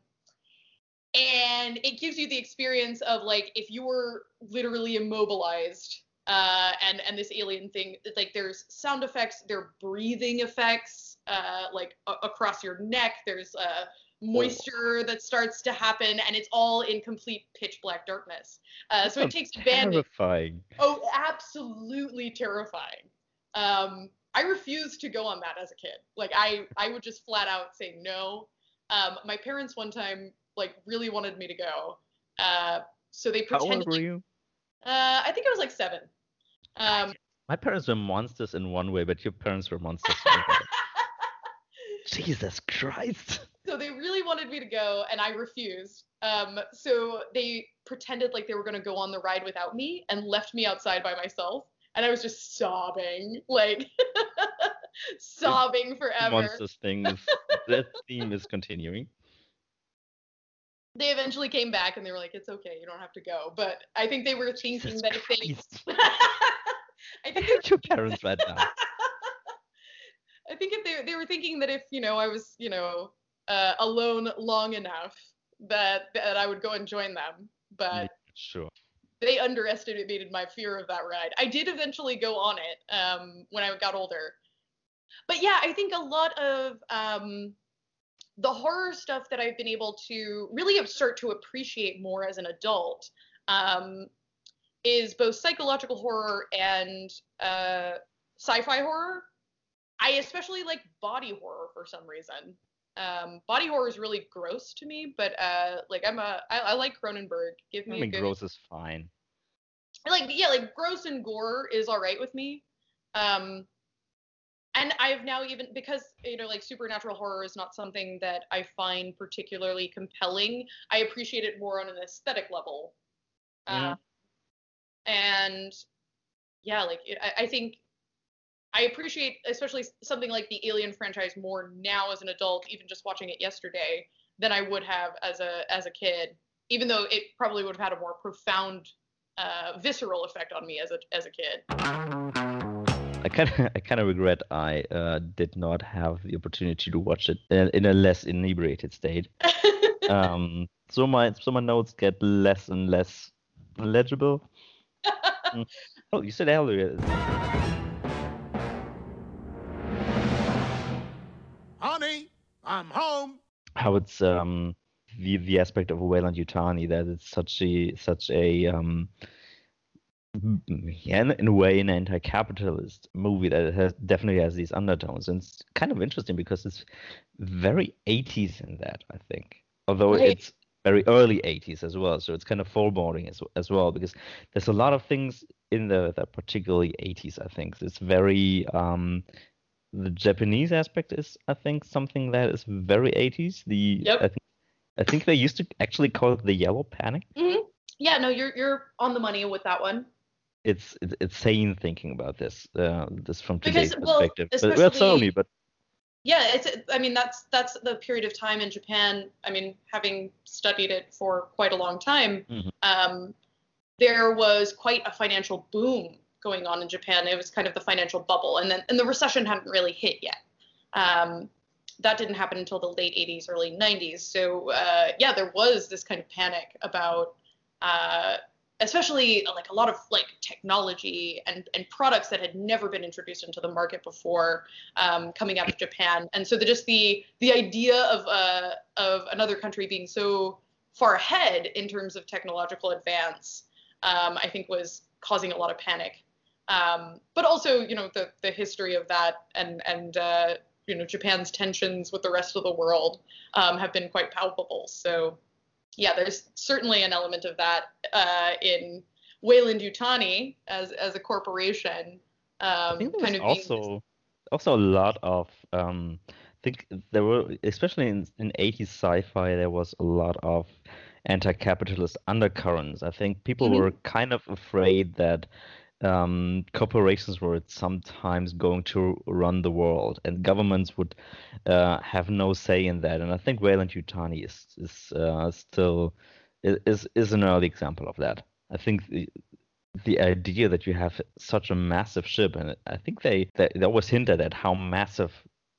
and it gives you the experience of like if you were literally immobilized uh, and and this alien thing like there's sound effects there are breathing effects uh, like a- across your neck there's uh, moisture that starts to happen and it's all in complete pitch black darkness uh, so it takes advantage Terrifying. Oh, absolutely terrifying. Um, I refused to go on that as a kid. Like I, I would just flat out say no. Um, my parents one time like really wanted me to go. Uh, so they pretended. How old were you? Uh, I think I was like seven. Um, My parents were monsters in one way, but your parents were monsters in. Jesus Christ. So they really wanted me to go, and I refused. Um, so they pretended like they were going to go on the ride without me and left me outside by myself. And I was just sobbing, like sobbing forever. Monsters thing is that theme is continuing. they eventually came back and they were like, "It's okay, you don't have to go." But I think they were thinking Jesus that if they, Christ. I I think your parents right now. I think if they they were thinking that if you know I was you know uh, alone long enough that that I would go and join them, but Yeah, Sure. they underestimated my fear of that ride. I did eventually go on it um, when I got older. But yeah, I think a lot of um, the horror stuff that I've been able to really start to appreciate more as an adult um, is both psychological horror and uh, sci-fi horror. I especially like body horror for some reason. Um, body horror is really gross to me, but uh, like I'm a I, I like Cronenberg. Give me I a mean, good gross is fine. like yeah like gross and gore is all right with me um and i've now even because you know like supernatural horror is not something that i find particularly compelling i appreciate it more on an aesthetic level Mhm. uh, and yeah like it, I, I think i appreciate especially something like the alien franchise more now as an adult even just watching it yesterday than i would have as a as a kid even though it probably would have had a more profound uh, visceral effect on me as a as a kid. I kind of, I kind of regret I uh, did not have the opportunity to watch it in, in a less inebriated state. Um, so my, so my notes get less and less legible. Mm. Oh, you said earlier. How it's um the the aspect of Weyland-Yutani that it's such a such a um yeah in, in a way an anti-capitalist movie that has definitely has these undertones. And it's kind of interesting because it's very 80s in that I think. Although Right. it's very early 80s as well so it's kind of foreboding as, as well because there's a lot of things in there that are particularly 80s I think. It's very um the Japanese aspect is, I think, something that is very 80s. The Yep. I think I think they used to actually call it the Yellow Panic. yeah, no, you're you're on the money with that one. It's it's, it's sane thinking about this. Uh, this from Because, today's well, perspective. But, well, Sony, but Yeah, it's I mean that's that's the period of time in Japan. I mean, having studied it for quite a long time, Mhm. um, there was quite a financial boom going on in Japan. It was kind of the financial bubble, and then and the recession hadn't really hit yet. Um, that didn't happen until the late 80s, early 90s. So uh, yeah, there was this kind of panic about, uh, especially like a lot of like technology and and products that had never been introduced into the market before um, coming out of Japan. And so the, just the the idea of uh, of another country being so far ahead in terms of technological advance, um, I think was causing a lot of panic. Um, but also, you know, the the history of that and and uh, you know Japan's tensions with the rest of the world um, have been quite palpable. So yeah, there's certainly an element of that uh, in Weyland-Yutani as as a corporation. Um, I think kind of being also also a lot of um I think there were especially in in 80s sci-fi there was a lot of anti-capitalist undercurrents. I think people Mhm. were kind of afraid that um, corporations were sometimes going to run the world and governments would uh, have no say in that. And I think Weyland-Yutani is is uh, still is is an early example of that. I think the, the idea that you have such a massive ship, and I think they they, they always hinted at how massive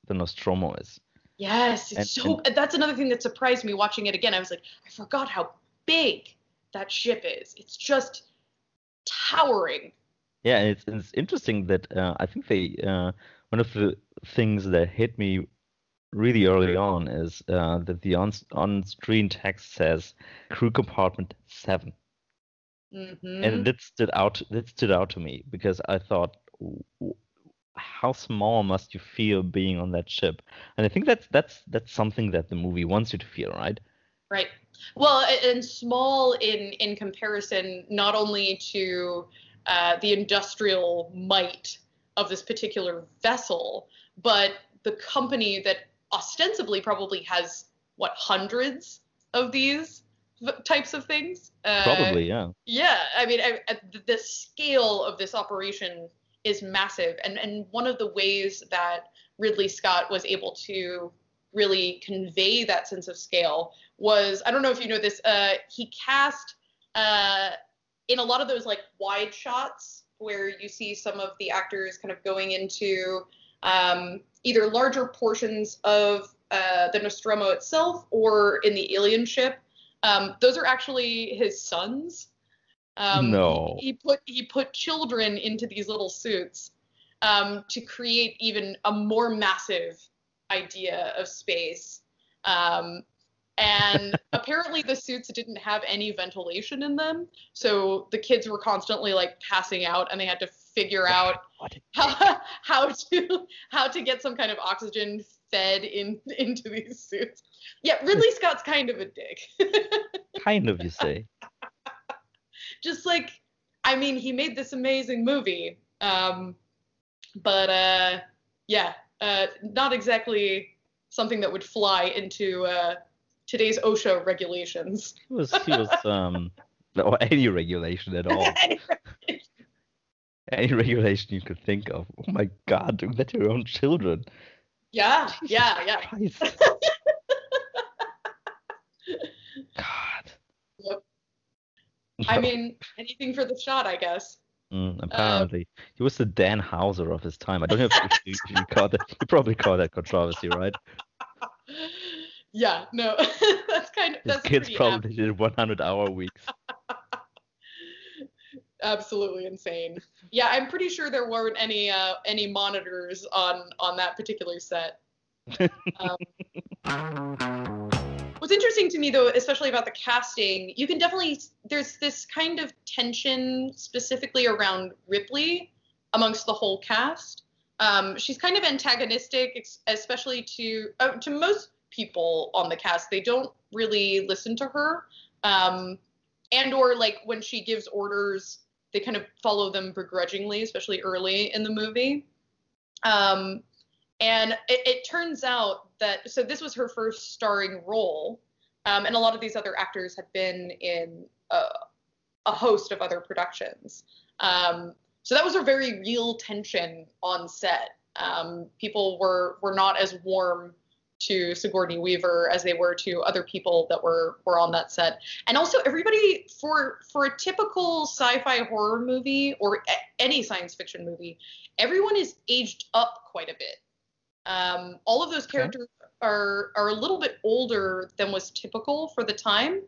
the Nostromo is. Yes, it's And- so. that's another thing that surprised me watching it again. I was like, I forgot how big that ship is. It's just towering. Yeah, and it's it's interesting that uh, I think they uh, one of the things that hit me really early on is uh, that the on on-screen text says crew compartment seven, hmm and that stood out that stood out to me because I thought, "W- w- how small must you feel being on that ship? And I think that's that's that's something that the movie wants you to feel, right? Right. Well, and small in in comparison not only to uh, the industrial might of this particular vessel, but the company that ostensibly probably has what hundreds of these v- types of things. Uh, Probably, yeah. Yeah, I mean, I, I, the scale of this operation is massive, and and one of the ways that Ridley Scott was able to really convey that sense of scale was I don't know if you know this. Uh, he cast uh, in a lot of those like wide shots where you see some of the actors kind of going into um, either larger portions of uh, the Nostromo itself or in the alien ship. Um, those are actually his sons. Um, No. He, he put he put children into these little suits um, to create even a more massive idea of space. Um, and apparently the suits didn't have any ventilation in them, so the kids were constantly like passing out, and they had to figure out how, how to how to get some kind of oxygen fed in into these suits. Yeah, Ridley Scott's kind of a dick. Kind of, you say? Just like, I mean, he made this amazing movie, um, but uh, yeah, uh, not exactly something that would fly into uh, today's OSHA regulations. He was he was um or any regulation at all. Any regulation you could think of. Oh my god, doing that to your own children. yeah, yeah, yeah. Christ. God. Yep. I mean, anything for the shot, I guess. Mm, apparently, he was the Dan Houser of his time. I don't know if, if you, if you caught that. You probably caught that controversy, right? Yeah, no, that's kind of His that's kids probably did 100-hour weeks. absolutely insane. Yeah, I'm pretty sure there weren't any uh, any monitors on on that particular set. Um, what's interesting to me though, especially about the casting, you can definitely there's this kind of tension specifically around Ripley amongst the whole cast. Um, she's kind of antagonistic, especially to uh, to most people on the cast. They don't really listen to her, um, and or like when she gives orders, they kind of follow them begrudgingly, especially early in the movie. Um, and it, it turns out that so this was her first starring role, um, and a lot of these other actors had been in a, a host of other productions. Um, so that was a very real tension on set. Um, people were were not as warm to Sigourney Weaver as they were to other people that were were on that set. And also everybody for for a typical sci-fi horror movie or a- any science fiction movie, everyone is aged up quite a bit. Um, all of those Okay. characters are are a little bit older than was typical for the time.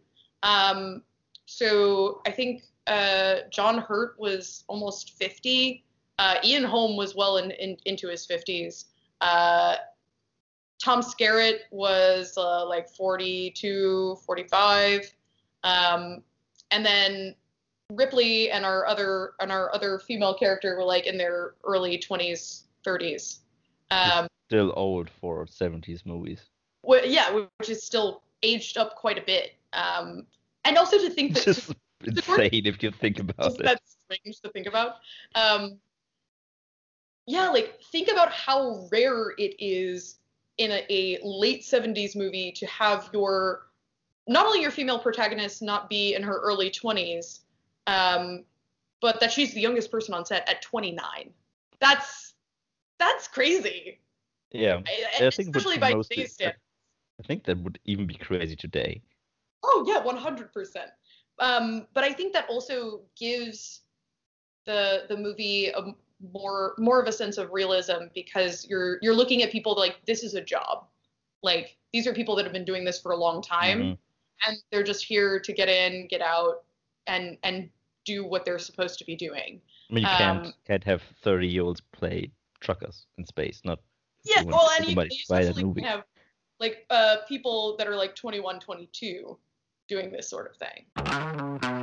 Um, so I think uh, John Hurt was almost 50. Uh, Ian Holm was well in, in, into his 50s. Uh, Tom Skerritt was uh, like 42, 45. Um, and then Ripley and our other and our other female character were like in their early 20s, 30s. Um, Still old for 70s movies. wh- yeah, which is still aged up quite a bit. Um, and also to think that Just insane if you think about it. that's strange to think about. Um, yeah, like think about how rare it is in a, a late 70s movie to have your not only your female protagonist not be in her early 20s, um, but that she's the youngest person on set at 29. That's that's crazy. Yeah. I- I think it would especially by today's standards. I think that would even be crazy today. Oh yeah, one hundred percent. Um, but I think that also gives the the movie a more more of a sense of realism because you're you're looking at people like this is a job. like these are people that have been doing this for a long time, Mhm. and they're just here to get in, get out, and and do what they're supposed to be doing. I mean, you can't Um, can't have thirty year olds play truckers in space. Not Yeah, well, and you, you write a especially have like uh, people that are like 21, 22 doing this sort of thing.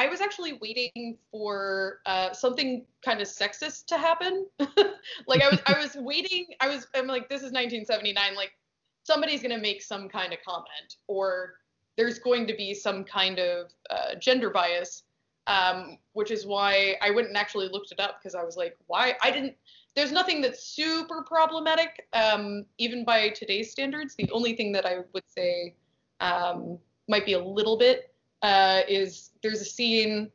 I was actually waiting for uh, something kind of sexist to happen. like I was, I was waiting. I was, I'm like, this is 1979. Like somebody's gonna make some kind of comment, or there's going to be some kind of uh, gender bias. Um, which is why I went and actually looked it up because I was like, why? I didn't there's nothing that's super problematic, um, even by today's standards. The only thing that I would say um, might be a little bit uh, is there's a scene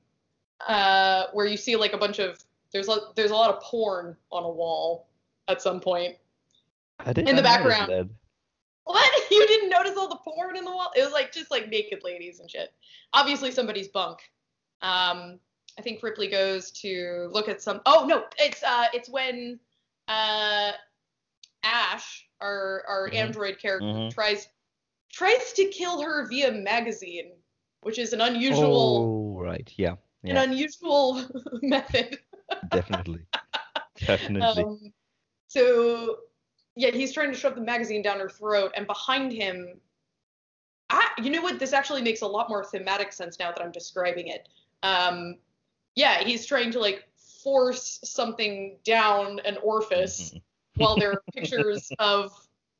uh, where you see like a bunch of there's a, there's a lot of porn on a wall at some point. I didn't In the background. What? You didn't notice all the porn in the wall? It was like just like naked ladies and shit. Obviously somebody's bunk. Um, I think Ripley goes to look at some. Oh no, it's uh, it's when uh, Ash, our our Mhm. android character, Mhm. tries tries to kill her via magazine, which is an unusual Oh right, yeah, an unusual method. definitely, definitely. Um, so yeah, he's trying to shove the magazine down her throat, and behind him, I, you know what? This actually makes a lot more thematic sense now that I'm describing it. Um, yeah, he's trying to like force something down an orifice Mhm. while there are pictures of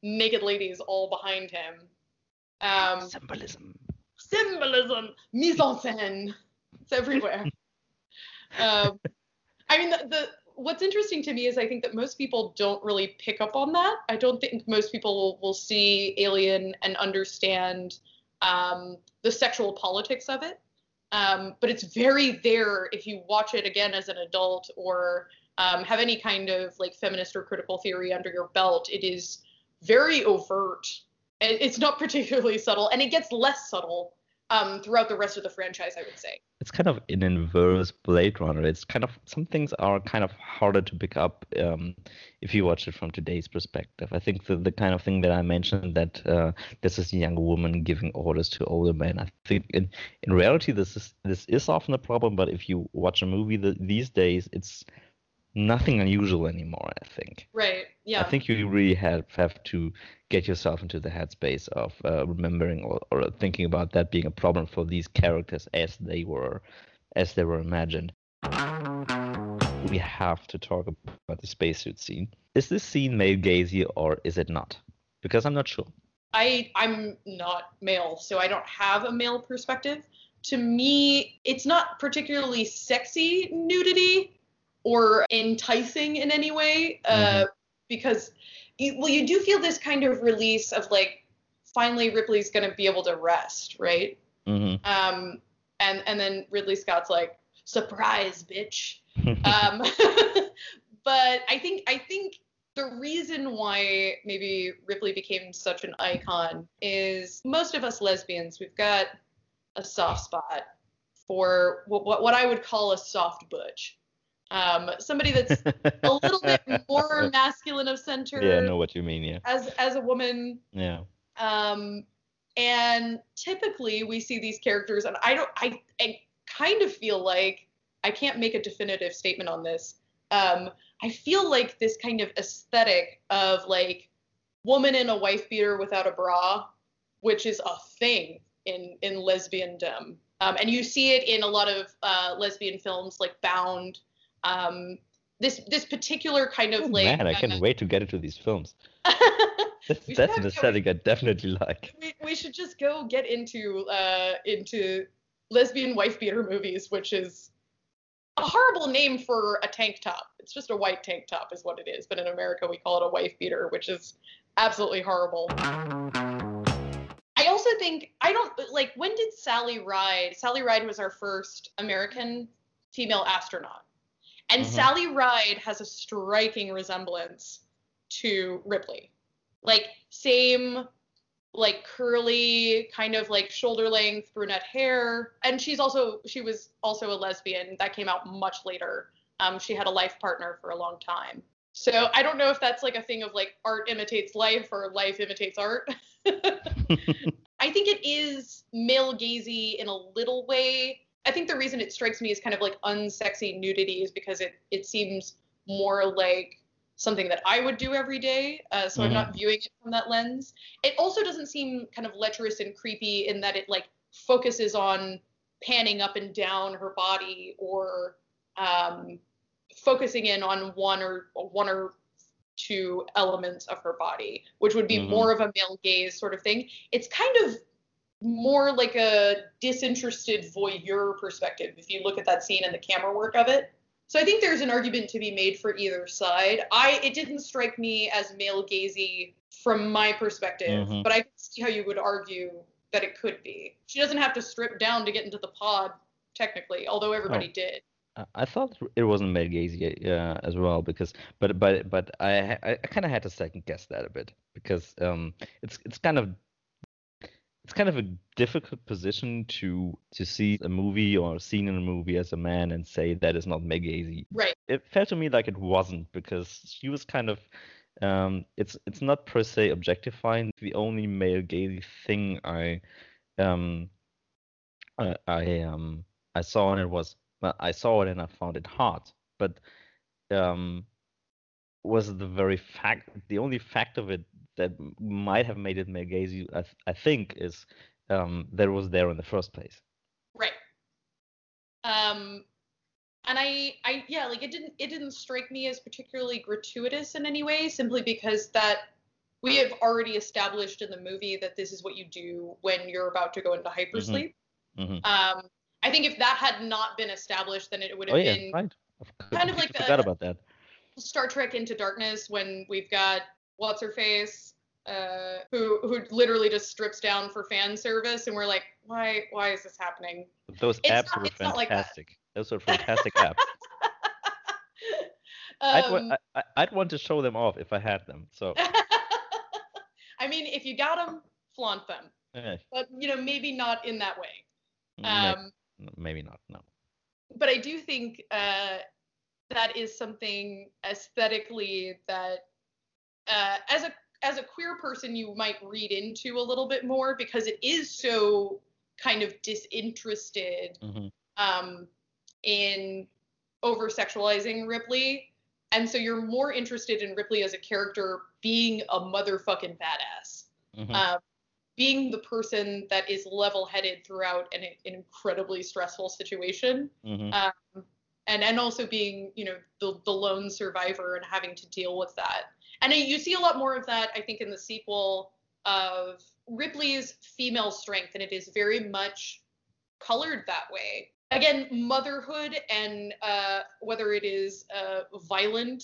naked ladies all behind him. Um, Symbolism. Symbolism, mise en scène. It's everywhere. um, I mean, the, the what's interesting to me is I think that most people don't really pick up on that. I don't think most people will, will see Alien and understand um, the sexual politics of it. Um, but it's very there if you watch it again as an adult or um, have any kind of like feminist or critical theory under your belt. It is very overt. It- It's not particularly subtle, and it gets less subtle um, throughout the rest of the franchise. I would say. It's kind of an inverse Blade Runner. It's kind of some things are kind of harder to pick up um, if you watch it from today's perspective. I think the the kind of thing that I mentioned that uh, this is a young woman giving orders to older men. I think in in reality this is this is often a problem, but if you watch a movie th these days, it's nothing unusual anymore. I think. Right. Yeah. I think you really have have to get yourself into the headspace of uh, remembering or, or thinking about that being a problem for these characters as they were as they were imagined. We have to talk about the spacesuit scene. Is this scene male gazy or is it not? Because I'm not sure. I I'm not male, so I don't have a male perspective. To me, it's not particularly sexy nudity or enticing in any way, uh, because you, well, you do feel this kind of release of like finally Ripley's gonna be able to rest, right? hmm Um, and and then Ridley Scott's like, surprise, bitch. um, but I think I think the reason why maybe Ripley became such an icon is most of us lesbians we've got a soft spot for what what, what I would call a soft butch. Um, somebody that's a little bit more masculine of center Yeah, I know what you mean. Yeah, as as a woman yeah. um, and typically we see these characters, and I don't, I, I kind of feel like I can't make a definitive statement on this. Um, I feel like this kind of aesthetic of like woman in a wife beater without a bra, which is a thing in in lesbiandom, um, and you see it in a lot of uh, lesbian films like Bound. Um, this this particular kind of Oh, like man, I uh, can't wait to get into these films. That's, that's an aesthetic I definitely like. we, we should just go get into uh into lesbian wife beater movies, which is a horrible name for a tank top. It's just a white tank top, is what it is. But in America, we call it a wife beater, which is absolutely horrible. I also think I don't like when did Sally Ride? Sally Ride was our first American female astronaut. And Mhm. Sally Ride has a striking resemblance to Ripley. Like same like curly kind of like shoulder length brunette hair and she's also she was also a lesbian that came out much later um, she had a life partner for a long time So I don't know if that's like a thing of like art imitates life or life imitates art. I think it is male gazy in a little way. I think the reason it strikes me as kind of like unsexy nudity is because it it seems more like something that I would do every day. Uh, so I'm not viewing it from that lens. It also doesn't seem kind of lecherous and creepy in that it like focuses on panning up and down her body or um, focusing in on one or one or two elements of her body, which would be Mhm. more of a male gaze sort of thing. It's kind of more like a disinterested voyeur perspective if you look at that scene and the camera work of it. So I think there's an argument to be made for either side. I it didn't strike me as male gazy from my perspective, Mhm. but I can see how you would argue that it could be. She doesn't have to strip down to get into the pod technically, although everybody did. I- I thought it wasn't male gazy uh, as well because, but but but I I, I kind of had to second guess that a bit because um it's it's kind of it's kind of a difficult position to to see a movie or a scene in a movie as a man and say that is not male gazy. Right. It felt to me like it wasn't because she was kind of um it's it's not per se objectifying. The only male gazy thing I um I, I um I saw in it was well, I saw it and I found it hard, but um, was the very fact, the only fact of it that might have made it gazy, I, th- I think, is um, that it was there in the first place. Right. Um and I I yeah, like it didn't it didn't strike me as particularly gratuitous in any way simply because that we have already established in the movie that this is what you do when you're about to go into hypersleep. Mhm. Um I think if that had not been established then it would have Oh yeah, been right. Kind of like forgot the- about that. Star Trek Into Darkness when we've got what's her face uh, who who literally just strips down for fan service and we're like why why is this happening Those it's apps not- were not like fantastic. Those were fantastic apps. I'd, Um, I, I- I'd want to show them off if I had them. So I mean, if you got them, flaunt them, eh, but you know, maybe not in that way. Um, maybe not. No. but I do think uh, that is something aesthetically that, uh, as a as a queer person, you might read into a little bit more because it is so kind of disinterested Mhm. um, in over sexualizing Ripley. And so you're more interested in Ripley as a character being a motherfucking badass. Mhm. Um, being the person that is level headed throughout an, an incredibly stressful situation. Mhm. Um, and, and also being, you know, the, the lone survivor and having to deal with that. And you see a lot more of that, I think, in the sequel of Ripley's female strength, and it is very much colored that way. Again, motherhood and uh, whether it is uh, violent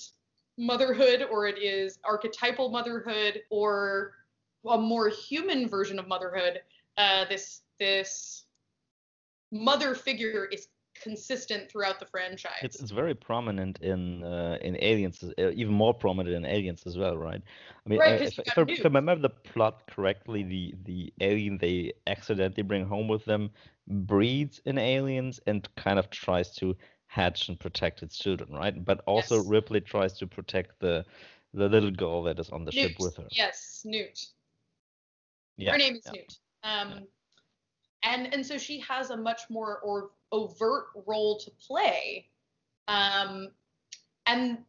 motherhood or it is archetypal motherhood or a more human version of motherhood, uh, this this mother figure is consistent throughout the franchise. It's, it's very prominent in uh, in Aliens, uh, even more prominent in Aliens as well, right? I mean, Right, uh, 'cause if, if, I, if I remember the plot correctly, the the alien they accidentally bring home with them breeds in aliens and kind of tries to hatch and protect its children, right? But also Yes. Ripley tries to protect the the little girl that is on the ship with her. Yes, Newt. Yeah, Her name is yeah. Newt. Um, and and so she has a much more or overt role to play. Um, and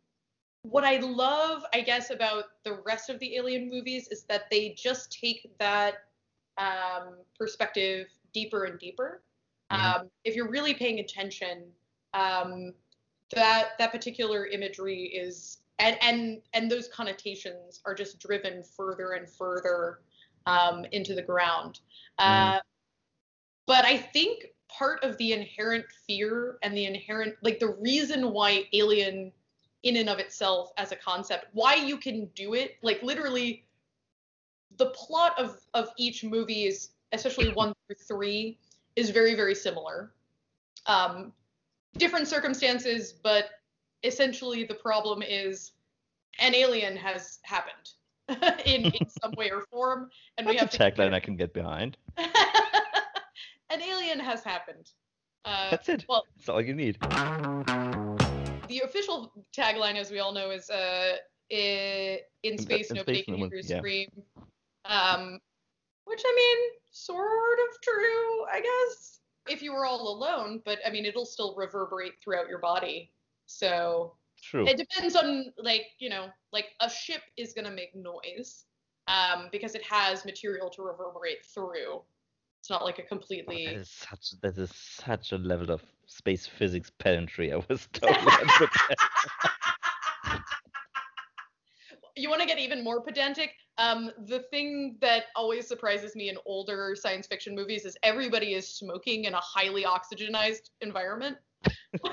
what I love, I guess, about the rest of the Alien movies is that they just take that um, perspective deeper and deeper. Mhm. Um, if you're really paying attention, um, that that particular imagery is and and and those connotations are just driven further and further um, into the ground. Uh, but I think part of the inherent fear and the inherent like the reason why Alien in and of itself as a concept, why you can do it, like literally the plot of of each movie is especially one through three is very very similar um different circumstances but essentially the problem is an alien has happened in in some way or form and we have That's to a tagline I can get behind. has happened uh That's it. well That's all you need. the official tagline, as we all know, is uh, "In space, in nobody space, can no hear you yeah. scream." Um, which I mean, sort of true, I guess. If you were all alone, but I mean, it'll still reverberate throughout your body. So True. it depends on like you know, like a ship is gonna make noise, um, because it has material to reverberate through. It's not like a That completely. is such that is such a level of space physics pedantry. I was totally you want to get even more pedantic um, the thing that always surprises me in older science fiction movies is everybody is smoking in a highly oxygenized environment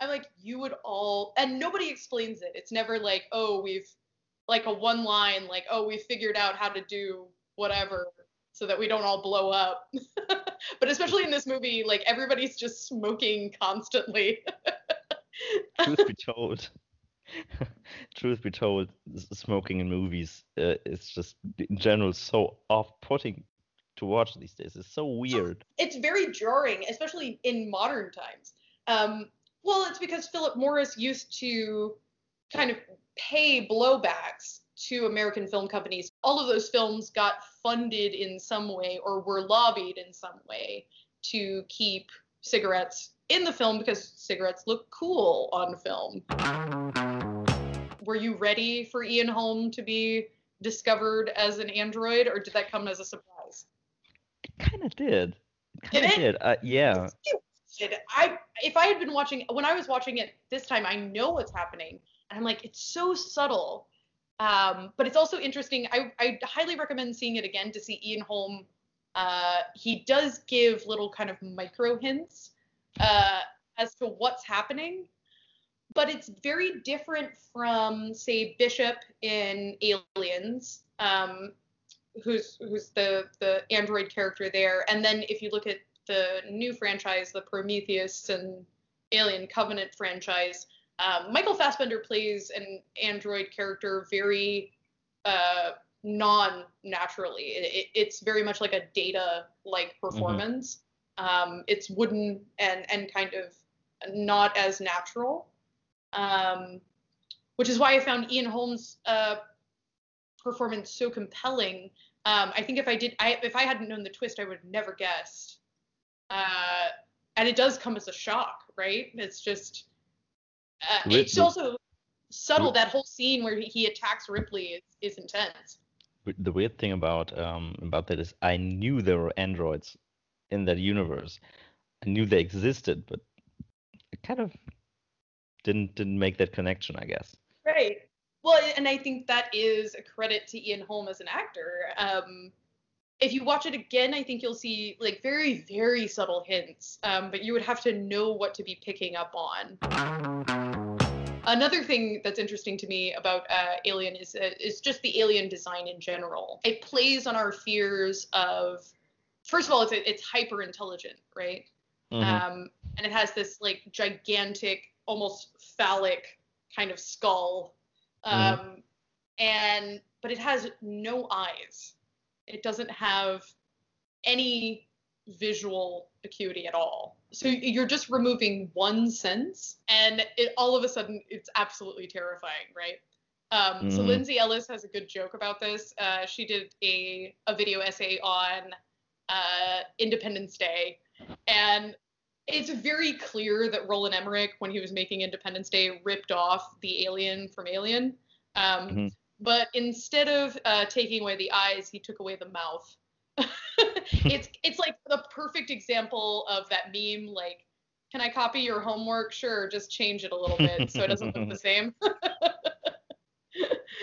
i'm like you would all and nobody explains it it's never like oh we've like a one line like oh we figured out how to do whatever so that we don't all blow up but especially in this movie like everybody's just smoking constantly Truth be told, truth be told, smoking in movies uh, is just in general so off-putting to watch these days. It's so weird. it's very jarring, especially in modern times. Um, well, it's because Philip Morris used to kind of pay blowbacks to American film companies. All of those films got funded in some way or were lobbied in some way to keep cigarettes in the film because cigarettes look cool on film. Were you ready for Ian Holm to be discovered as an android, or did that come as a surprise? It kind of did. It kind of it? did. Uh, yeah. I if I had been watching when I was watching it this time, I know what's happening, and I'm like, it's so subtle, um, but it's also interesting. I I highly recommend seeing it again to see Ian Holm. Uh, he does give little kind of micro hints uh, as to what's happening, but it's very different from say Bishop in Aliens. Um, who's who's the the android character there and then if you look at the new franchise the prometheus and alien covenant franchise um, michael fassbender plays an android character very uh, non-naturally it, it, it's very much like a data like performance um, it's wooden and and kind of not as natural um, which is why i found ian holm's uh, performance so compelling. Um, I think if I did, I, if I hadn't known the twist, I would have never guessed. Uh, and it does come as a shock, right? It's just, uh, it's also subtle. That whole scene where he, he attacks Ripley is, is intense. The weird thing about um about that is I knew there were androids in that universe. I knew they existed, but I kind of didn't didn't make that connection, I guess. Right. Well, and I think that is a credit to Ian Holm as an actor. Um, if you watch it again, I think you'll see like very, very subtle hints, um, but you would have to know what to be picking up on. Another thing that's interesting to me about uh, Alien is uh, is just the alien design in general. It plays on our fears of, first of all, it's it's hyper intelligent, right? Mhm. um, and it has this like gigantic, almost phallic kind of skull, um, Mhm. and but it has no eyes. It doesn't have any visual acuity at all. So you're just removing one sense, and it all of a sudden it's absolutely terrifying, right? Um, So Mhm. Lindsay Ellis has a good joke about this. Uh, she did a a video essay on uh, Independence Day, and it's very clear that Roland Emmerich, when he was making Independence Day, ripped off the alien from Alien. Um, Mhm. But instead of uh, taking away the eyes, he took away the mouth. it's it's like the perfect example of that meme. Like, can I copy your homework? Sure, just change it a little bit so it doesn't look the same.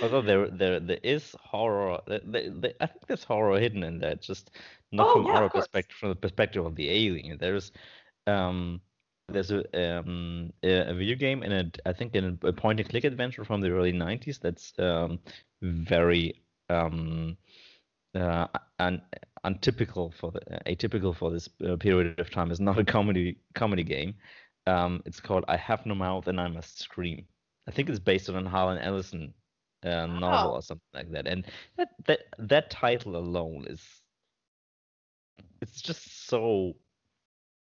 Although there there there is horror, there, there, I think there's horror hidden in that. Just not Oh, from yeah, our perspective, from the perspective of the alien. There's um there's a um a, video game and a, I think in a point and click adventure from the early 90s that's um very um uh, un, untypical for the atypical for this uh, period of time. It's not a comedy comedy game. Um, it's called I Have No Mouth and I Must Scream. I think it's based on a Harlan Ellison uh, novel Wow. or something like that. And that that that title alone is it's just so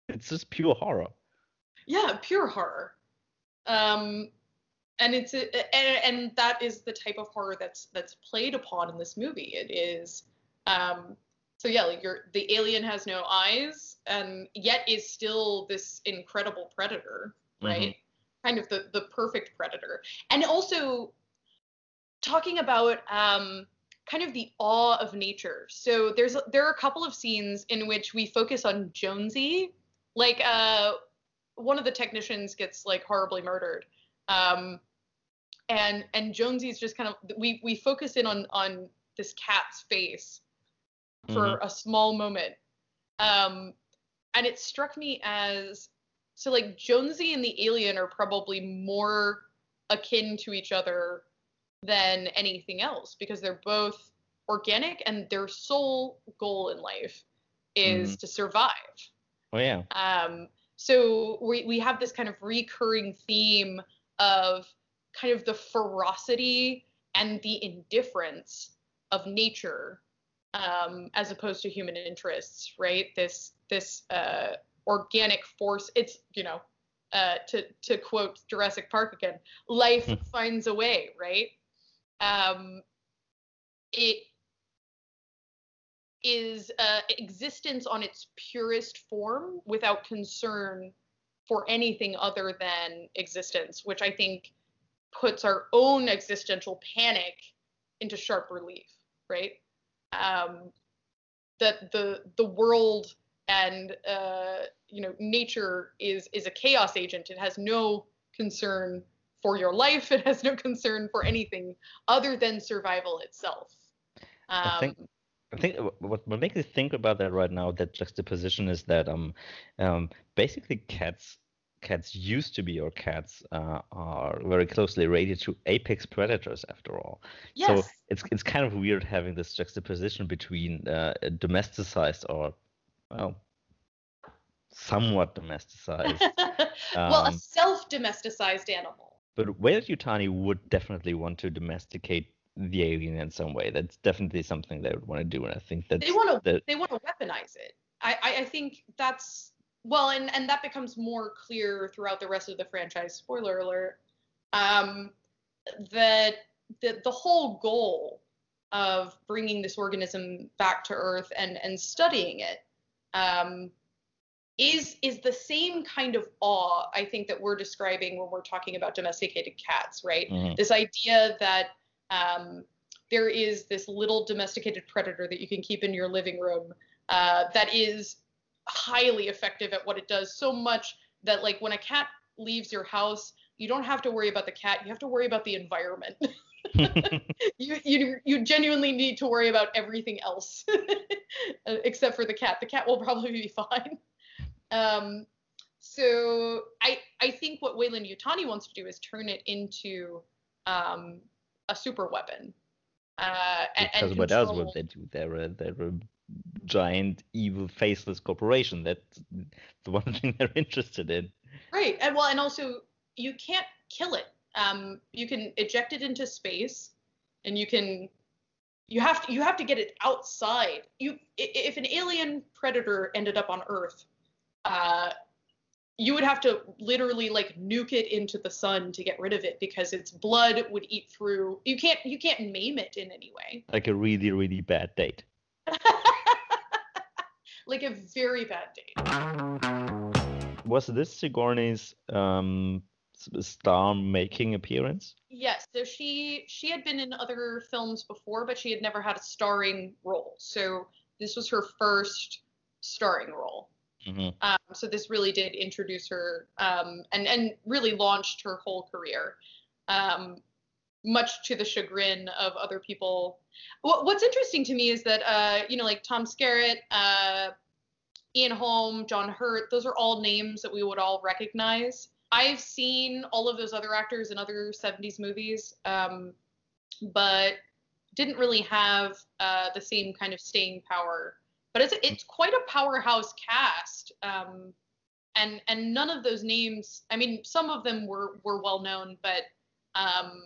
it's just pure horror. Yeah, pure horror. Um, and it's a, and, and that is the type of horror that's that's played upon in this movie. It is um, so yeah, like you're the alien has no eyes and yet is still this incredible predator, right? Kind of the the perfect predator. And also talking about um kind of the awe of nature. So there's there are a couple of scenes in which we focus on Jonesy, like uh one of the technicians gets like horribly murdered. Um and and Jonesy's just kind of we we focus in on on this cat's face for a small moment. Um and it struck me as so like Jonesy and the alien are probably more akin to each other than anything else because they're both organic and their sole goal in life is to survive. Oh yeah. Um, so we, we have this kind of recurring theme of kind of the ferocity and the indifference of nature um, as opposed to human interests, right? This this uh, organic force. It's you know uh, to to quote Jurassic Park again, life finds a way, right? Um, it is uh, existence on its purest form without concern for anything other than existence, which I think puts our own existential panic into sharp relief, right? Um, that the the world and uh, you know nature is is a chaos agent. It has no concern for your life. It has no concern for anything other than survival itself. Um, I think I think what what makes me think about that right now, that juxtaposition, is that um, um, basically cats cats used to be or cats uh, are very closely related to apex predators after all. yes. So it's it's kind of weird having this juxtaposition between uh, domesticized or well somewhat domesticized. well, a Um, self-domesticized animal. but Weyland-Yutani would definitely want to domesticate the alien in some way. That's definitely something they would want to do, and I think that's They want to the, they want to weaponize it. I, I I think that's well, and and that becomes more clear throughout the rest of the franchise. Spoiler alert. Um, that the the whole goal of bringing this organism back to Earth and and studying it um, is is the same kind of awe I think that we're describing when we're talking about domesticated cats, right? Mhm. This idea that um, there is this little domesticated predator that you can keep in your living room uh, that is highly effective at what it does so much that like when a cat leaves your house you don't have to worry about the cat you have to worry about the environment. You you you genuinely need to worry about everything else uh, except for the cat. The cat will probably be fine. Um so i i think what Weyland-Yutani wants to do is turn it into um a super weapon uh and, because and what else would they do? They're a, they're a giant, evil, faceless corporation. That's the one thing they're interested in. Right, and well, and also you can't kill it. Um, you can eject it into space, and you can you have to you have to get it outside. You if an alien predator ended up on Earth, uh, you would have to literally like nuke it into the sun to get rid of it because its blood would eat through. You can't you can't maim it in any way. Like a really, really bad date. like a very bad date. Was this Sigourney's um, star-making appearance? Yes, so she she had been in other films before, but she had never had a starring role. So this was her first starring role. Hmm Um, so this really did introduce her um, and and really launched her whole career, um, much to the chagrin of other people. What, what's interesting to me is that uh, you know like Tom Skerritt, uh, Ian Holm, John Hurt, those are all names that we would all recognize. I've seen all of those other actors in other 70s movies, um, but didn't really have uh, the same kind of staying power. But it's it's quite a powerhouse cast, um, and and none of those names. I mean, some of them were were well known, but um,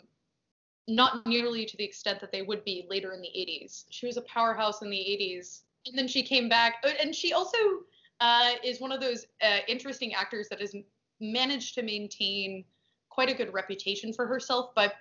not nearly to the extent that they would be later in the 80s. She was a powerhouse in the 80s, and then she came back, uh, and she also uh, is one of those uh, interesting actors that has managed to maintain quite a good reputation for herself by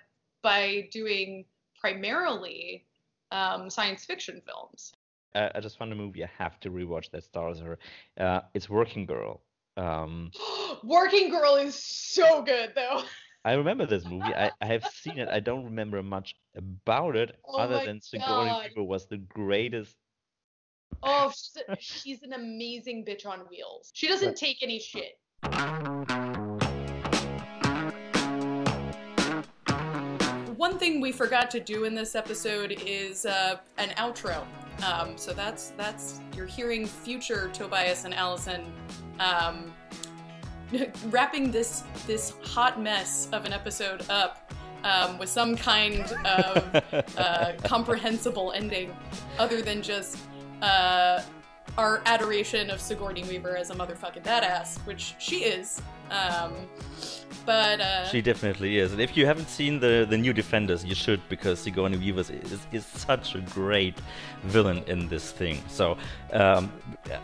by doing primarily um, science fiction films. Uh, I just found a movie I have to rewatch that stars her. Uh, it's Working Girl. Um, Working Girl is so good though. I remember this movie. I, I have seen it. I don't remember much about it Oh other than Sigourney God. Weaver was the greatest. Oh, she's, she's an amazing bitch on wheels. She doesn't take any shit. One thing we forgot to do in this episode is uh, an outro. Um, so that's that's you're hearing future Tobias and Allison um, wrapping this this hot mess of an episode up um, with some kind of uh, comprehensible ending, other than just uh, our adoration of Sigourney Weaver as a motherfucking badass, which she is. Um, but uh, She definitely is. And if you haven't seen the, the new Defenders, you should because Sigourney Weaver is, is such a great villain in this thing. So um,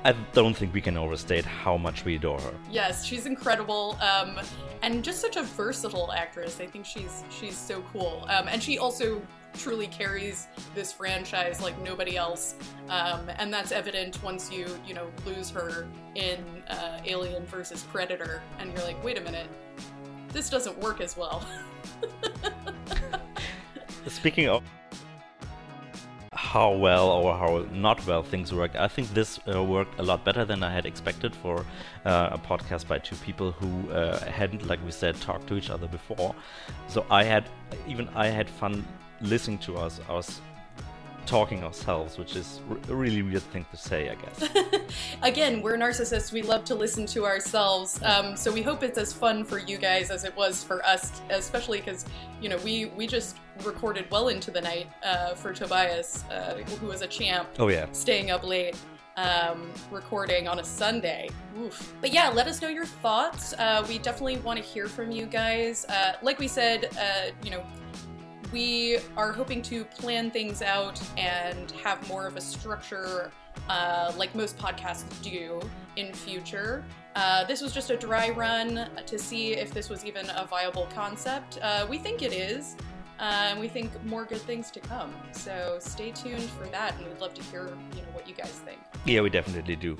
I don't think we can overstate how much we adore her. Yes, she's incredible, um, and just such a versatile actress. I think she's she's so cool, um, and she also truly carries this franchise like nobody else, um, and that's evident once you you know lose her in uh, Alien versus Predator, and you're like, wait a minute, this doesn't work as well. Speaking of how well or how not well things worked, I think this uh, worked a lot better than I had expected for uh, a podcast by two people who uh, hadn't, like we said, talked to each other before. So I had, even I had fun listening to us, us talking ourselves, which is a really weird thing to say, I guess. Again, we're narcissists. We love to listen to ourselves. Um, so we hope it's as fun for you guys as it was for us, especially because, you know, we, we just recorded well into the night uh, for Tobias, uh, who was a champ, oh yeah. staying up late. Um, recording on a Sunday. Oof. But yeah, let us know your thoughts. Uh, we definitely want to hear from you guys. Uh, like we said, uh, you know, we are hoping to plan things out and have more of a structure uh, like most podcasts do in future. Uh, this was just a dry run to see if this was even a viable concept. Uh, we think it is, uh, and we think more good things to come. So stay tuned for that, and we'd love to hear you know what you guys think. Yeah, we definitely do.